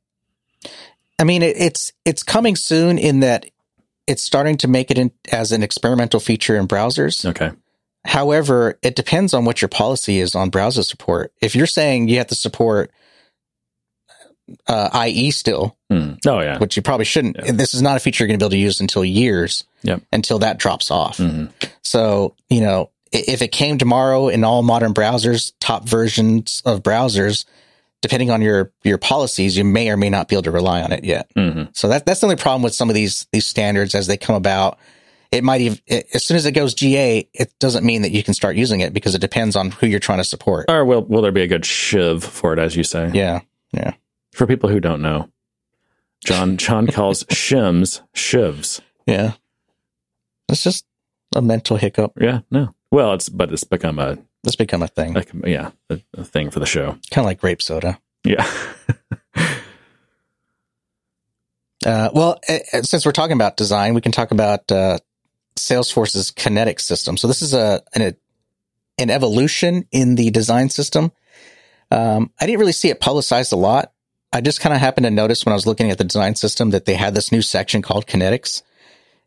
Speaker 2: I mean, it, it's it's coming soon in that it's starting to make it in, as an experimental feature in browsers.
Speaker 1: Okay.
Speaker 2: However, it depends on what your policy is on browser support. If you're saying you have to support uh, IE still,
Speaker 1: Hmm. Oh yeah.
Speaker 2: which you probably shouldn't,
Speaker 1: Yeah.
Speaker 2: this is not a feature you're going to be able to use until years,
Speaker 1: Yep.
Speaker 2: until that drops off.
Speaker 1: Mhm.
Speaker 2: So, you know, if it came tomorrow in all modern browsers, top versions of browsers, depending on your your policies, you may or may not be able to rely on it yet.
Speaker 1: Mhm.
Speaker 2: So that that's the only problem with some of these these standards as they come about. It might even as soon as it goes GA, it doesn't mean that you can start using it because it depends on who you're trying to support.
Speaker 1: Or will will there be a good shiv for it, as you say?
Speaker 2: Yeah, yeah,
Speaker 1: For people who don't know, John John calls shims shivs.
Speaker 2: yeah. It's just a mental hiccup.
Speaker 1: Yeah. No. Well, it's but it's become a
Speaker 2: It's become a thing,
Speaker 1: like yeah a, a thing for the show.
Speaker 2: kind of like grape soda.
Speaker 1: Yeah.
Speaker 2: Uh, well, uh, since we're talking about design, we can talk about uh, Salesforce's Kinetic system. So this is a an, an evolution in the design system. Um, I didn't really see it publicized a lot. I just kind of happened to notice when I was looking at the design system that they had this new section called Kinetics,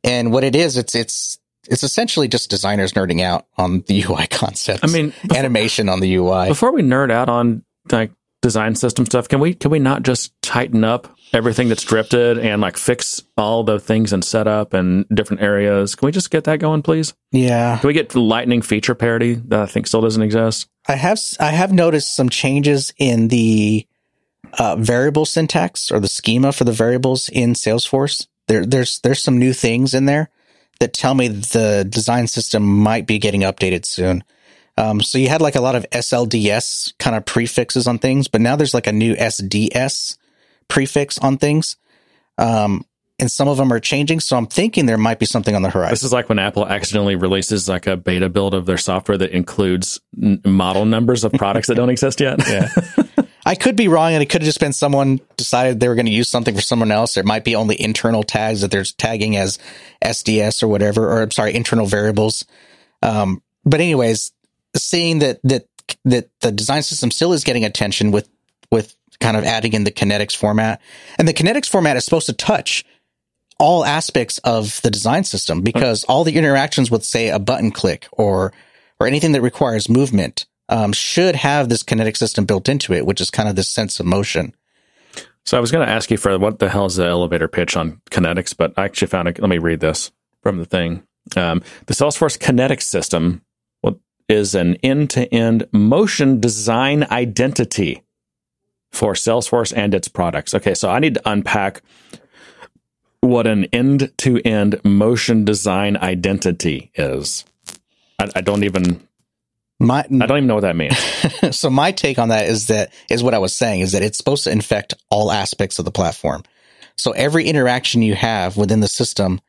Speaker 2: and what it is, it's it's it's essentially just designers nerding out on the UI concepts.
Speaker 1: I mean, before,
Speaker 2: animation on the UI.
Speaker 1: before we nerd out on like design system stuff, can we can we not just tighten up everything that's drifted and like fix all the things in setup and different areas? Can we just get that going, please?
Speaker 2: Yeah,
Speaker 1: Can we get lightning feature parity that I think still doesn't exist?
Speaker 2: I have I have noticed some changes in the uh, variable syntax or the schema for the variables in Salesforce. There, there's there's some new things in there that tell me the design system might be getting updated soon. Um, so you had like a lot of SLDS kind of prefixes on things, but now there's like a new SDS prefix on things. Um, and some of them are changing. So I'm thinking there might be something on the horizon.
Speaker 1: This is like when Apple accidentally releases like a beta build of their software that includes n- model numbers of products that don't exist yet.
Speaker 2: Yeah. I could be wrong, and it could have just been someone decided they were going to use something for someone else. There might be only internal tags that they're tagging as SDS or whatever, or I'm sorry, internal variables. Um, but anyways, seeing that that that the design system still is getting attention with with kind of adding in the kinetics format, and the kinetics format is supposed to touch all aspects of the design system because all the interactions with say a button click or or anything that requires movement um, should have this kinetic system built into it, which is kind of this sense of motion.
Speaker 1: So I was going to ask you for what the hell is the elevator pitch on kinetics, but I actually found it. Let me read this from the thing. Um, the Salesforce kinetic system is an end-to-end motion design identity for Salesforce and its products. Okay, so I need to unpack what an end-to-end motion design identity is. I, I don't even.
Speaker 2: My
Speaker 1: I don't even know what that means.
Speaker 2: so my take on that is that is what I was saying is that it's supposed to infect all aspects of the platform. So every interaction you have within the system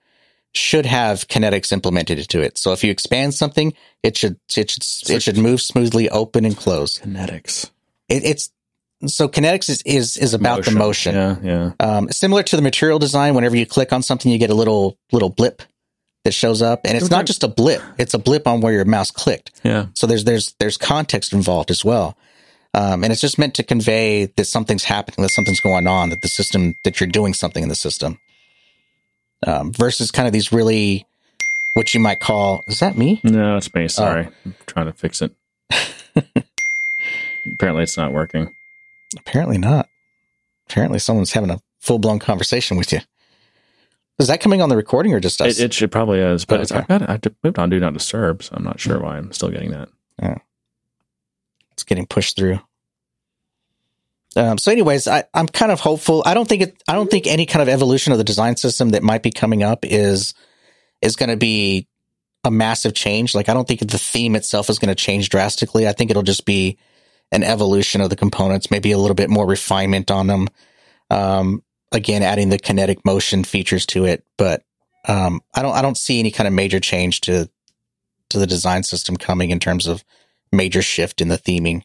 Speaker 2: should have kinetics implemented into it. So if you expand something, it should it should it should move smoothly, open and close.
Speaker 1: Kinetics.
Speaker 2: It, it's so kinetics is is, is about the motion.
Speaker 1: Yeah, yeah.
Speaker 2: Um, similar to the material design, whenever you click on something, you get a little little blip that shows up, and it's not just a blip; it's a blip on where your mouse clicked.
Speaker 1: Yeah.
Speaker 2: So there's there's there's context involved as well, um, and it's just meant to convey that something's happening, that something's going on, that the system that you're doing something in the system. Um, versus kind of these really, what you might call, is that me?
Speaker 1: No, it's me. Sorry. I'm trying to fix it. Apparently, it's not working.
Speaker 2: Apparently not. Apparently, someone's having a full blown conversation with you. Is that coming on the recording or just us?
Speaker 1: It, it should probably is, but
Speaker 2: Oh,
Speaker 1: it's,
Speaker 2: okay.
Speaker 1: I've got. I moved on Do Not Disturb, so I'm not sure why I'm still getting that. Yeah.
Speaker 2: It's getting pushed through. Um, so, anyways, I, I'm kind of hopeful. I don't think it. I don't think any kind of evolution of the design system that might be coming up is is going to be a massive change. Like, I don't think the theme itself is going to change drastically. I think it'll just be an evolution of the components, maybe a little bit more refinement on them. Um, again, adding the kinetic motion features to it, but um, I don't I don't see any kind of major change to to the design system coming in terms of major shift in the theming.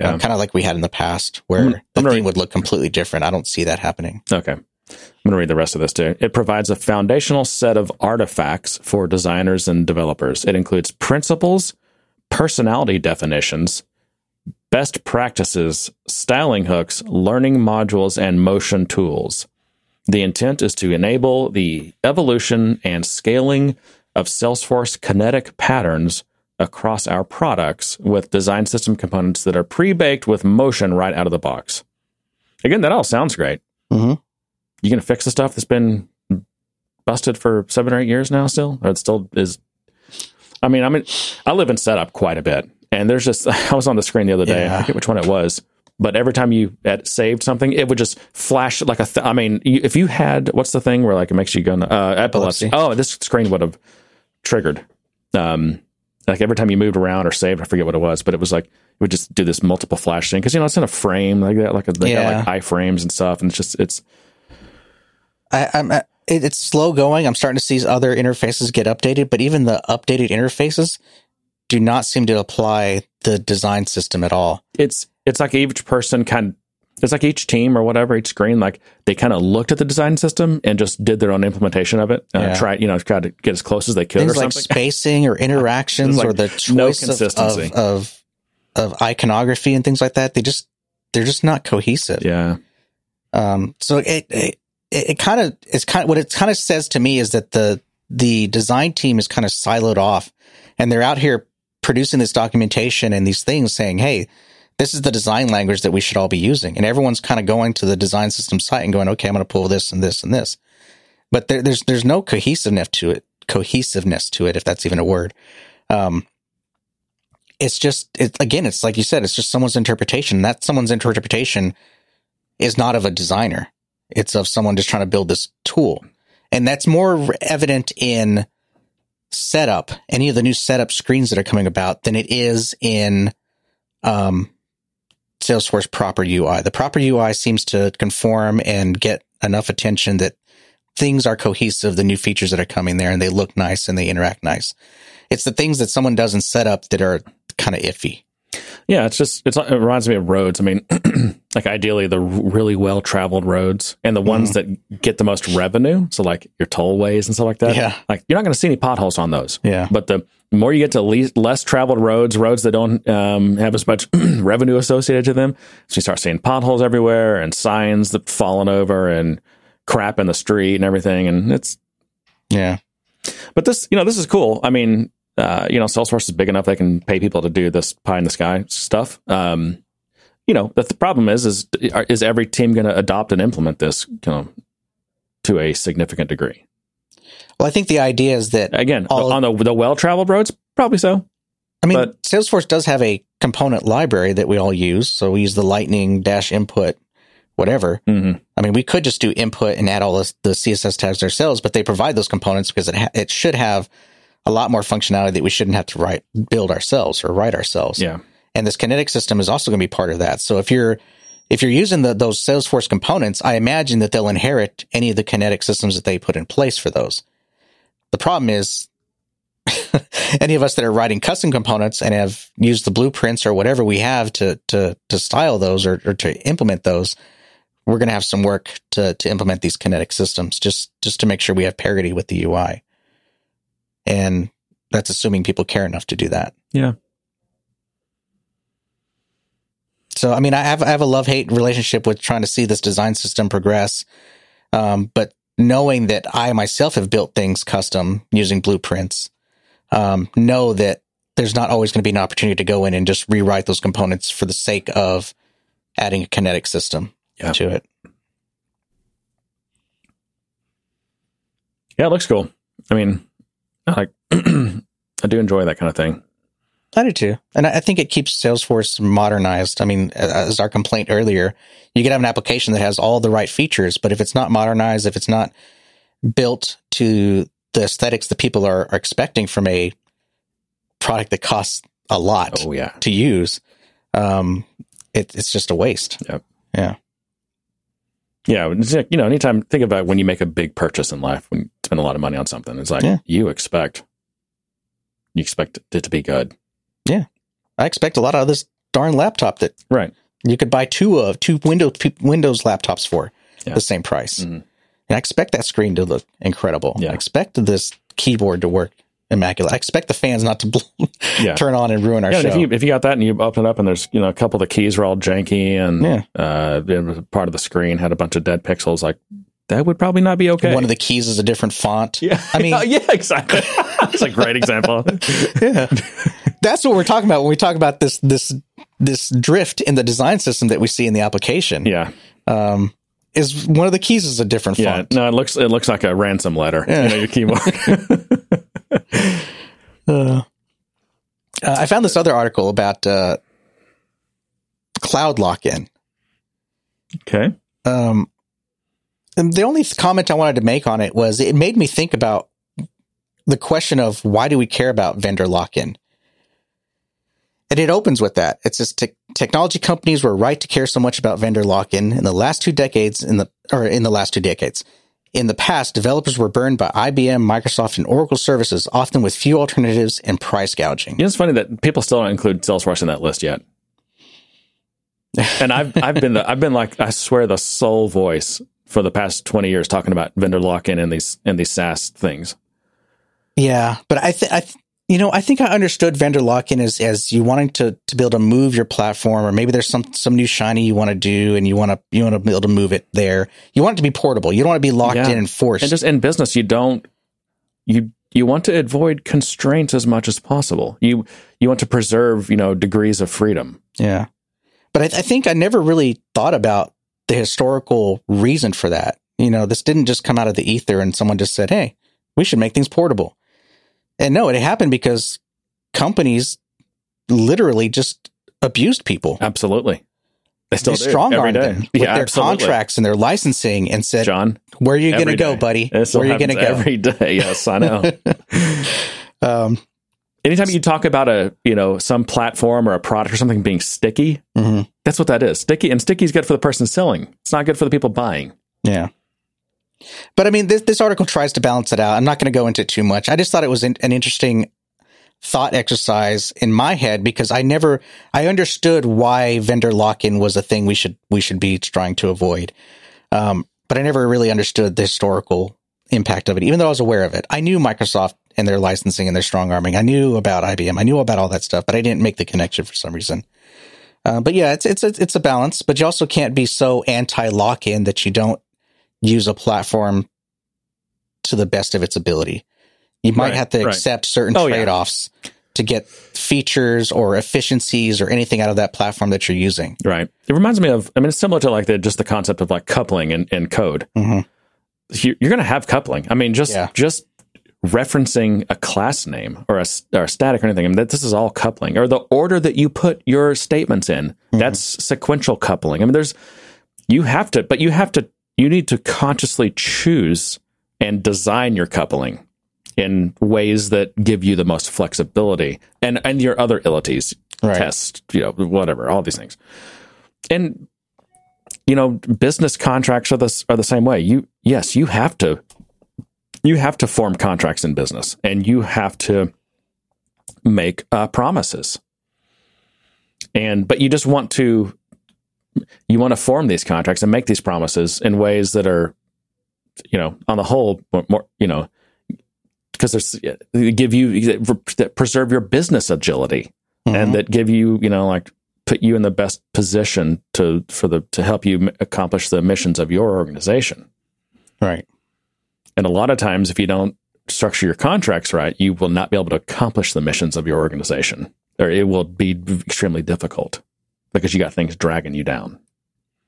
Speaker 1: Yeah.
Speaker 2: Uh, kind of like we had in the past, where
Speaker 1: I'm-
Speaker 2: the
Speaker 1: I'm
Speaker 2: theme would look completely different. I don't see that happening.
Speaker 1: Okay. I'm going to read the rest of this too. It provides a foundational set of artifacts for designers and developers. It includes principles, personality definitions, best practices, styling hooks, learning modules, and motion tools. The intent is to enable the evolution and scaling of Salesforce kinetic patterns across our products with design system components that are pre baked with motion right out of the box. Again, that all sounds great
Speaker 2: Mm-hmm.
Speaker 1: you gonna fix the stuff that's been busted for seven or eight years now still or it still is i mean i mean i live in setup quite a bit and there's just i was on the screen the other day i forget which one it was but every time you had saved something it would just flash like a th- i mean you, if you had what's the thing where like it makes you go uh epilepsy,
Speaker 2: Epilepsy.
Speaker 1: oh this screen would have triggered um like every time you moved around or saved i forget what it was but it was like it would just do this multiple flash thing because you know it's in a frame like that like a, they
Speaker 2: Yeah.
Speaker 1: got like iframes and stuff and it's just it's
Speaker 2: I, I'm it, it's slow going. I'm starting to see other interfaces get updated, but even the updated interfaces do not seem to apply the design system at all.
Speaker 1: it's it's like each person kind of, it's like each team or whatever each screen like they kind of looked at the design system and just did their own implementation of it uh,
Speaker 2: Yeah.
Speaker 1: try you know try to get as close as they could
Speaker 2: Things
Speaker 1: or
Speaker 2: like
Speaker 1: something
Speaker 2: spacing or interactions
Speaker 1: like,
Speaker 2: or the choice
Speaker 1: no
Speaker 2: of-
Speaker 1: consistency.
Speaker 2: of, of of iconography and things like that. They just they're just not cohesive.
Speaker 1: yeah
Speaker 2: Um, so it it, it kind of it's kind of what it kind of says to me is that the the design team is kind of siloed off, and they're out here producing this documentation and these things saying, "Hey, this is the design language that we should all be using," and everyone's kind of going to the design system site and going, "Okay, I'm going to pull this and this and this," but there, there's there's no cohesiveness to it, cohesiveness to it, if that's even a word. Um, it's just it, again, it's like you said, it's just someone's interpretation. That someone's interpretation is not of a designer. It's of someone just trying to build this tool. And that's more evident in setup, any of the new setup screens that are coming about than it is in um, Salesforce proper UI. The proper UI seems to conform and get enough attention that things are cohesive, the new features that are coming there and they look nice and they interact nice. It's the things that someone does in setup that are kind of iffy.
Speaker 1: Yeah it's just it's it reminds me of roads i mean like ideally the really well traveled roads and the ones that get the most revenue so like your tollways and stuff like that
Speaker 2: Yeah.
Speaker 1: like you're not going to see any potholes on those
Speaker 2: Yeah.
Speaker 1: But the more you get to least, less traveled roads, roads that don't um, have as much revenue associated to them, so you start seeing potholes everywhere and signs that falling over and crap in the street and everything. And it's,
Speaker 2: Yeah.
Speaker 1: but this, you know, this is cool. I mean, uh, you know, Salesforce is big enough they can pay people to do this pie in the sky stuff. Um, you know, the, the problem is, is is every team going to adopt and implement this, you know, to a significant degree?
Speaker 2: Well, I think the idea is that
Speaker 1: Again, on the the well traveled roads, probably so.
Speaker 2: I mean,
Speaker 1: But-
Speaker 2: Salesforce does have a component library that we all use. So we use the Lightning dash input, whatever.
Speaker 1: hmm
Speaker 2: I mean, we could just do input and add all this, the CSS tags ourselves, but they provide those components because it ha- it should have a lot more functionality that we shouldn't have to write build ourselves or write ourselves.
Speaker 1: Yeah.
Speaker 2: And this kinetic system is also going to be part of that. So if you're if you're using the, those Salesforce components, I imagine that they'll inherit any of the kinetic systems that they put in place for those. The problem is any of us that are writing custom components and have used the blueprints or whatever we have to to to style those or, or to implement those, we're going to have some work to to implement these kinetic systems just just to make sure we have parity with the UI. And that's assuming people care enough to do that.
Speaker 1: Yeah.
Speaker 2: So, I mean, I have I have a love hate relationship with trying to see this design system progress, um, but knowing that I myself have built things custom using blueprints, um, know that there's not always going to be an opportunity to go in and just rewrite those components for the sake of adding a kinetic system
Speaker 1: Yeah.
Speaker 2: to it.
Speaker 1: Yeah, it looks cool. I mean, I like I do enjoy that kind of thing.
Speaker 2: I do too. And I think it keeps Salesforce modernized. I mean, as our complaint earlier, you could have an application that has all the right features, but if it's not modernized, if it's not built to the aesthetics that people are, are expecting from a product that costs a lot
Speaker 1: Oh yeah.
Speaker 2: to use, um, it, it's just a waste.
Speaker 1: Yep.
Speaker 2: Yeah.
Speaker 1: Yeah, like, you know, anytime think about when you make a big purchase in life, when spend a lot of money on something, it's like
Speaker 2: Yeah.
Speaker 1: you expect you expect it to be good, Yeah.
Speaker 2: I expect a lot out of this darn laptop that
Speaker 1: right?
Speaker 2: you could buy two of two Windows Windows laptops for
Speaker 1: Yeah.
Speaker 2: the same price.
Speaker 1: Mhm.
Speaker 2: And I expect that screen to look incredible.
Speaker 1: Yeah.
Speaker 2: I expect this keyboard to work immaculate. I expect the fans not to bl-
Speaker 1: Yeah.
Speaker 2: turn on and ruin our
Speaker 1: Yeah,
Speaker 2: show.
Speaker 1: if you if you got that and you open it up and there's you know a couple of the keys were all janky and
Speaker 2: Yeah.
Speaker 1: uh, part of the screen had a bunch of dead pixels, like that would probably not be okay.
Speaker 2: One of the keys is a different font.
Speaker 1: yeah,
Speaker 2: I mean-
Speaker 1: yeah, exactly. That's a great example.
Speaker 2: yeah. That's what we're talking about when we talk about this this this drift in the design system that we see in the application.
Speaker 1: Yeah,
Speaker 2: Um, is one of the keys is a different
Speaker 1: yeah.
Speaker 2: font.
Speaker 1: No, it looks it looks like a ransom letter.
Speaker 2: Yeah.
Speaker 1: You know, your keyboard.
Speaker 2: Uh, uh, I found this other article about uh, cloud lock-in.
Speaker 1: okay.
Speaker 2: Um, the only comment I wanted to make on it was it made me think about the question of why do we care about vendor lock-in? And it opens with that. It says te- technology companies were right to care so much about vendor lock-in in the last two decades in the or in the last two decades. In the past, developers were burned by IBM, Microsoft, and Oracle services, often with few alternatives and price gouging.
Speaker 1: You know, it's funny that people still don't include Salesforce in that list yet. And I've I've been the I've been like I swear the sole voice for the past twenty years talking about vendor lock in and these and these SaaS things.
Speaker 2: Yeah, but I think I, th- you know, I think I understood vendor lock-in as as you wanting to to be able to move your platform, or maybe there's some some new shiny you want to do, and you want to you want to be able to move it there. You want it to be portable. You don't want to be locked
Speaker 1: Yeah.
Speaker 2: in and forced.
Speaker 1: And just in business, you don't you you want to avoid constraints as much as possible. You you want to preserve you know degrees of freedom.
Speaker 2: yeah, but I, I think I never really thought about the historical reason for that. You know, this didn't just come out of the ether, and someone just said, "Hey, we should make things portable." And no, it happened because companies literally just abused people.
Speaker 1: Absolutely, they still
Speaker 2: they strong armed them with
Speaker 1: yeah,
Speaker 2: their
Speaker 1: absolutely.
Speaker 2: contracts and their licensing and said,
Speaker 1: John.
Speaker 2: "Where are you going to go, buddy? Where are you going to go?"
Speaker 1: every day? Yes, I know.
Speaker 2: um,
Speaker 1: Anytime you talk about a you know some platform or a product or something being sticky,
Speaker 2: mhm,
Speaker 1: that's what that is. Sticky and sticky is good for the person selling. It's not good for the people buying.
Speaker 2: Yeah. But I mean, this, this article tries to balance it out. I'm not going to go into it too much. I just thought it was an, an interesting thought exercise in my head because I never, I understood why vendor lock-in was a thing we should, we should be trying to avoid. Um, but I never really understood the historical impact of it, even though I was aware of it. I knew Microsoft and their licensing and their strong arming. I knew about IBM. I knew about all that stuff, but I didn't make the connection for some reason. Uh, but yeah, it's, it's, a, it's a balance, but you also can't be so anti lock-in that you don't use a platform to the best of its ability. You might
Speaker 1: Right,
Speaker 2: have to
Speaker 1: right.
Speaker 2: accept certain
Speaker 1: Oh,
Speaker 2: trade-offs to get features or efficiencies or anything out of that platform that you're using.
Speaker 1: Right. It reminds me of. I mean, it's similar to like the just the concept of like coupling in, in code.
Speaker 2: Mhm.
Speaker 1: You- You're going to have coupling. I mean, just
Speaker 2: Yeah.
Speaker 1: just referencing a class name or a, or a static or anything. I mean, that this is all coupling or the order that you put your statements in. Mm-hmm. That's sequential coupling. I mean, there's you have to, but you have to. You need to consciously choose and design your coupling in ways that give you the most flexibility and and your other abilities
Speaker 2: Right.
Speaker 1: test, you know, whatever, all these things. And you know, business contracts are the are the same way. You yes, you have to you have to form contracts in business, and you have to make uh, promises. And but you just want to you want to form these contracts and make these promises in ways that are, you know, on the whole, more, you know, because there's they give you that preserve your business agility
Speaker 2: Mhm.
Speaker 1: and that give you you know like put you in the best position to for the to help you accomplish the missions of your organization
Speaker 2: right.
Speaker 1: And a lot of times if you don't structure your contracts right you will not be able to accomplish the missions of your organization or it will be extremely difficult because you got things dragging you down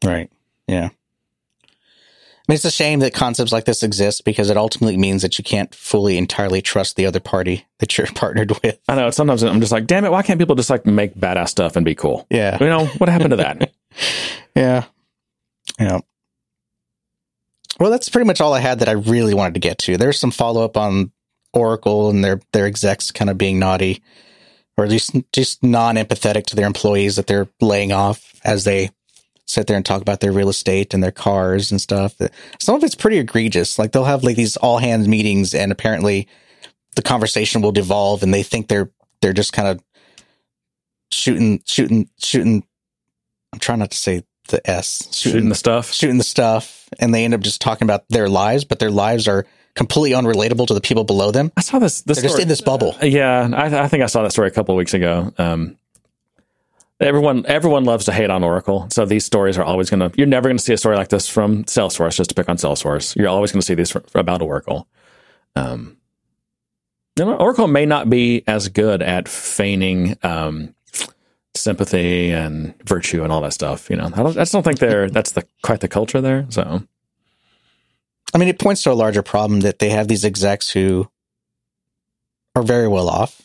Speaker 2: Right. Yeah. I mean, it's a shame that concepts like this exist because it ultimately means that you can't fully entirely trust the other party that you're partnered with.
Speaker 1: i know sometimes i'm just like damn it why can't people just like make badass stuff and be cool
Speaker 2: Yeah.
Speaker 1: you know what happened to that
Speaker 2: Yeah. Yeah. Well, that's pretty much all I had that I really wanted to get to. There's some follow up on Oracle and their their execs kind of being naughty or just just non empathetic to their employees that they're laying off as they sit there and talk about their real estate and their cars and stuff. Some of it's pretty egregious. Like they'll have like these all hands meetings and apparently the conversation will devolve and they think they're they're just kind of shooting shooting shooting I'm trying not to say the S.
Speaker 1: Shooting the stuff.
Speaker 2: shooting the stuff and they end up just talking about their lives, but their lives are completely unrelatable to the people below them.
Speaker 1: I saw this. this
Speaker 2: They're just in this bubble.
Speaker 1: Uh, Yeah, I, I think I saw that story a couple of weeks ago. Um, everyone, everyone loves to hate on Oracle, so these stories are always going to. You're never going to see a story like this from Salesforce. Just to pick on Salesforce, you're always going to see these fr- about Oracle. Um, Oracle may not be as good at feigning um, sympathy and virtue and all that stuff. You know, I, don't, I just don't think they're that's the quite the culture there. So
Speaker 2: I mean, it points to a larger problem that they have these execs who are very well off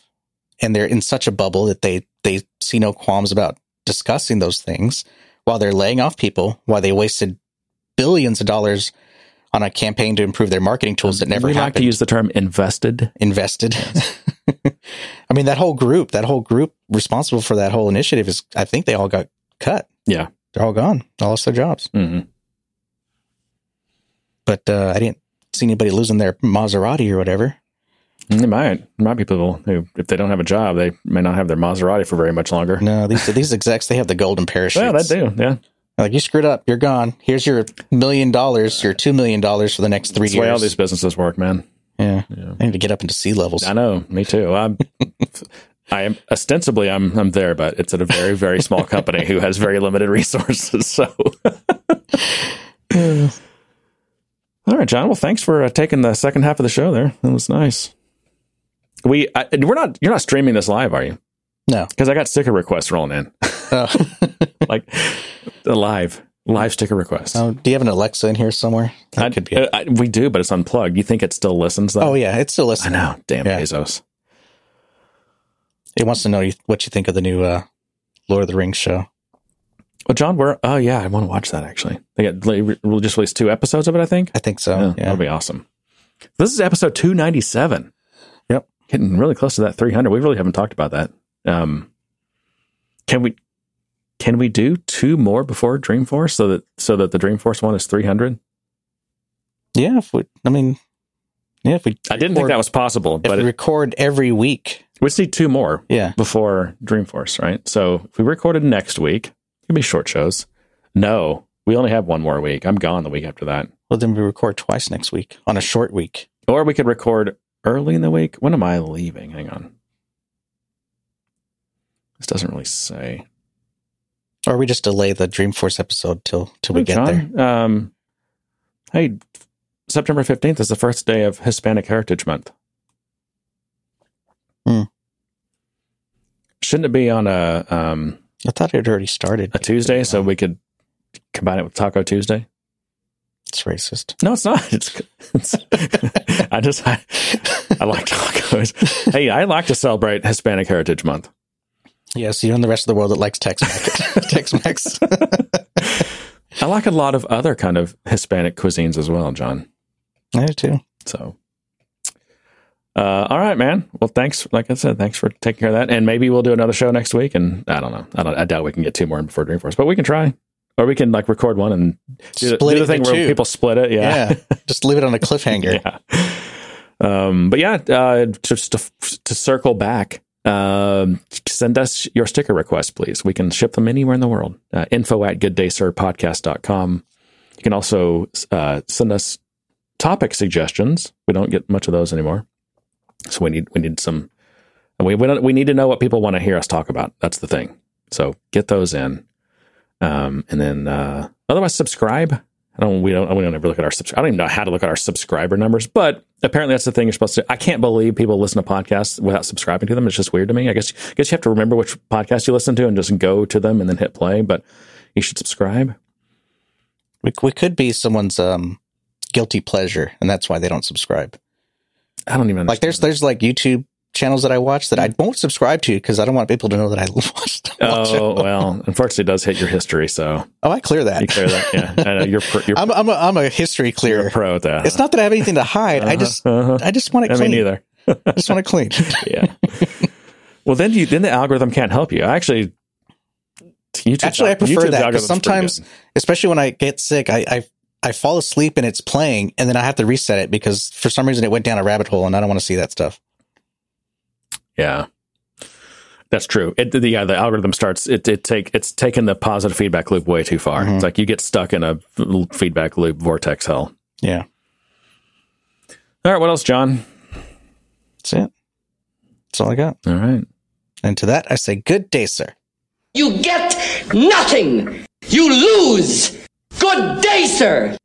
Speaker 2: and they're in such a bubble that they, they see no qualms about discussing those things while they're laying off people, while they wasted billions of dollars on a campaign to improve their marketing tools that never happened.
Speaker 1: we like to use the term invested.
Speaker 2: invested. I mean, that whole group, that whole group responsible for that whole initiative is, I think they all got cut.
Speaker 1: Yeah.
Speaker 2: They're all gone. All lost their jobs.
Speaker 1: hmm
Speaker 2: But, uh, I didn't see anybody losing their Maserati or whatever.
Speaker 1: They might. There might be people who, if they don't have a job, they may not have their Maserati for very much longer.
Speaker 2: No, these these execs they have the golden parachutes.
Speaker 1: Yeah, they do. Yeah,
Speaker 2: Like you screwed up, you're gone. Here's your million dollars, your two million dollars for the next three
Speaker 1: that's the way all these businesses work, man.
Speaker 2: yeah.
Speaker 1: Yeah.
Speaker 2: I need to get up into C-levels.
Speaker 1: I know. Me too. I'm. I am ostensibly I'm I'm there, but it's at a very very small company who has very limited resources. So, all right, John. Well, thanks for uh, taking the second half of the show. There, that was nice. We I, we're not you're not streaming this live, are you?
Speaker 2: No.
Speaker 1: because I got sticker requests rolling in,
Speaker 2: Oh.
Speaker 1: like the live live sticker requests.
Speaker 2: oh, do you have an Alexa in here somewhere? That
Speaker 1: I-
Speaker 2: could be.
Speaker 1: uh, I- we do, but it's unplugged. You think it still listens though?
Speaker 2: oh yeah, it still
Speaker 1: listens.
Speaker 2: I
Speaker 1: know. Damn
Speaker 2: Yeah.
Speaker 1: Bezos.
Speaker 2: It wants to know what you think of the new uh, Lord of the Rings show.
Speaker 1: Well, John, we're oh yeah, I want to watch that actually. They got they re- just released two episodes of it, I think.
Speaker 2: I think so.
Speaker 1: yeah,
Speaker 2: Yeah.
Speaker 1: that'll be awesome. This is episode two ninety seven.
Speaker 2: Yep.
Speaker 1: getting really close to that three hundred. We really haven't talked about that. Um, can we can we do two more before Dreamforce so that so that the Dreamforce one is three hundred?
Speaker 2: Yeah, if we, I mean, yeah, if we,
Speaker 1: I didn't think that was possible,
Speaker 2: if
Speaker 1: but
Speaker 2: we
Speaker 1: it,
Speaker 2: record every week.
Speaker 1: we need two more.
Speaker 2: Yeah,
Speaker 1: before Dreamforce, right? So if we recorded next week, it'd be short shows. No, we only have one more week. I'm gone the week after that.
Speaker 2: well then we record twice next week on a short week.
Speaker 1: Or we could record early in the week. When am I leaving? Hang on. This doesn't really say.
Speaker 2: Or we just delay the Dreamforce episode till till we get there.
Speaker 1: Um, hey, September 15th is the first day of Hispanic Heritage Month.
Speaker 2: Hmm.
Speaker 1: Shouldn't it be on a um,
Speaker 2: I thought it had already started.
Speaker 1: a Tuesday so we could combine it with Taco Tuesday?
Speaker 2: It's racist.
Speaker 1: No, it's not. It's, it's I just I, I like tacos. Hey, I like to celebrate Hispanic Heritage Month.
Speaker 2: Yes, you and the rest of the world that likes Tex-Mex. Tex-Mex.
Speaker 1: I like a lot of other kind of Hispanic cuisines as well, John.
Speaker 2: I do too.
Speaker 1: So, uh, all right, man. Well, thanks. Like I said, thanks for taking care of that. And maybe we'll do another show next week. And I don't know. I don't. I doubt we can get two more in before Dreamforce, but we can try. Or we can like record one and do, the-
Speaker 2: Split
Speaker 1: do
Speaker 2: it
Speaker 1: the thing where
Speaker 2: two.
Speaker 1: people split it.
Speaker 2: Yeah. Just leave it on a cliffhanger.
Speaker 1: yeah. Um, but yeah, uh, just to, to circle back, um, send us your sticker requests, please. We can ship them anywhere in the world. Uh, info at gooddaysirpodcast.com. You can also uh, send us topic suggestions. We don't get much of those anymore. So we need, we need some, we, we, we need to know what people want to hear us talk about. That's the thing. So get those in. Um, and then, uh, otherwise subscribe. I don't, we don't, we don't ever look at our, subs- I don't even know how to look at our subscriber numbers, but apparently that's the thing you're supposed to, I can't believe people listen to podcasts without subscribing to them. It's just weird to me. I guess, I guess you have to remember which podcast you listen to and just go to them and then hit play, but you should subscribe.
Speaker 2: We, we could be someone's um, guilty pleasure, and that's why they don't subscribe.
Speaker 1: I don't even
Speaker 2: Like there's there's like YouTube channels that I watch that I won't subscribe to because I don't want people to know that I watched.
Speaker 1: Oh, well, unfortunately it does hit your history. So
Speaker 2: Oh, I clear that.
Speaker 1: you clear that. Yeah. I know you're, pro, you're,
Speaker 2: I'm I'm a, I'm a history clearer.
Speaker 1: pro at that.
Speaker 2: It's not that I have anything to hide. I just
Speaker 1: Uh-huh.
Speaker 2: I just want it
Speaker 1: I
Speaker 2: clean.
Speaker 1: mean, neither.
Speaker 2: I just want it clean.
Speaker 1: yeah. Well, then you then the algorithm can't help you. I Actually, YouTube,
Speaker 2: Actually, I prefer
Speaker 1: YouTube's
Speaker 2: that because sometimes, especially when I get sick, I, I I fall asleep and it's playing, and then I have to reset it because for some reason it went down a rabbit hole, and I don't want to see that stuff.
Speaker 1: Yeah, that's true. It, the, yeah, the algorithm starts. It, it take it's taken the positive feedback loop way too far.
Speaker 2: Mhm.
Speaker 1: It's like you get stuck in a feedback loop vortex hell.
Speaker 2: Yeah,
Speaker 1: All right, what else, John?
Speaker 2: that's it. That's all I got.
Speaker 1: All right.
Speaker 2: And to that, I say, good day, sir.
Speaker 4: You get nothing. You lose. Good day, sir.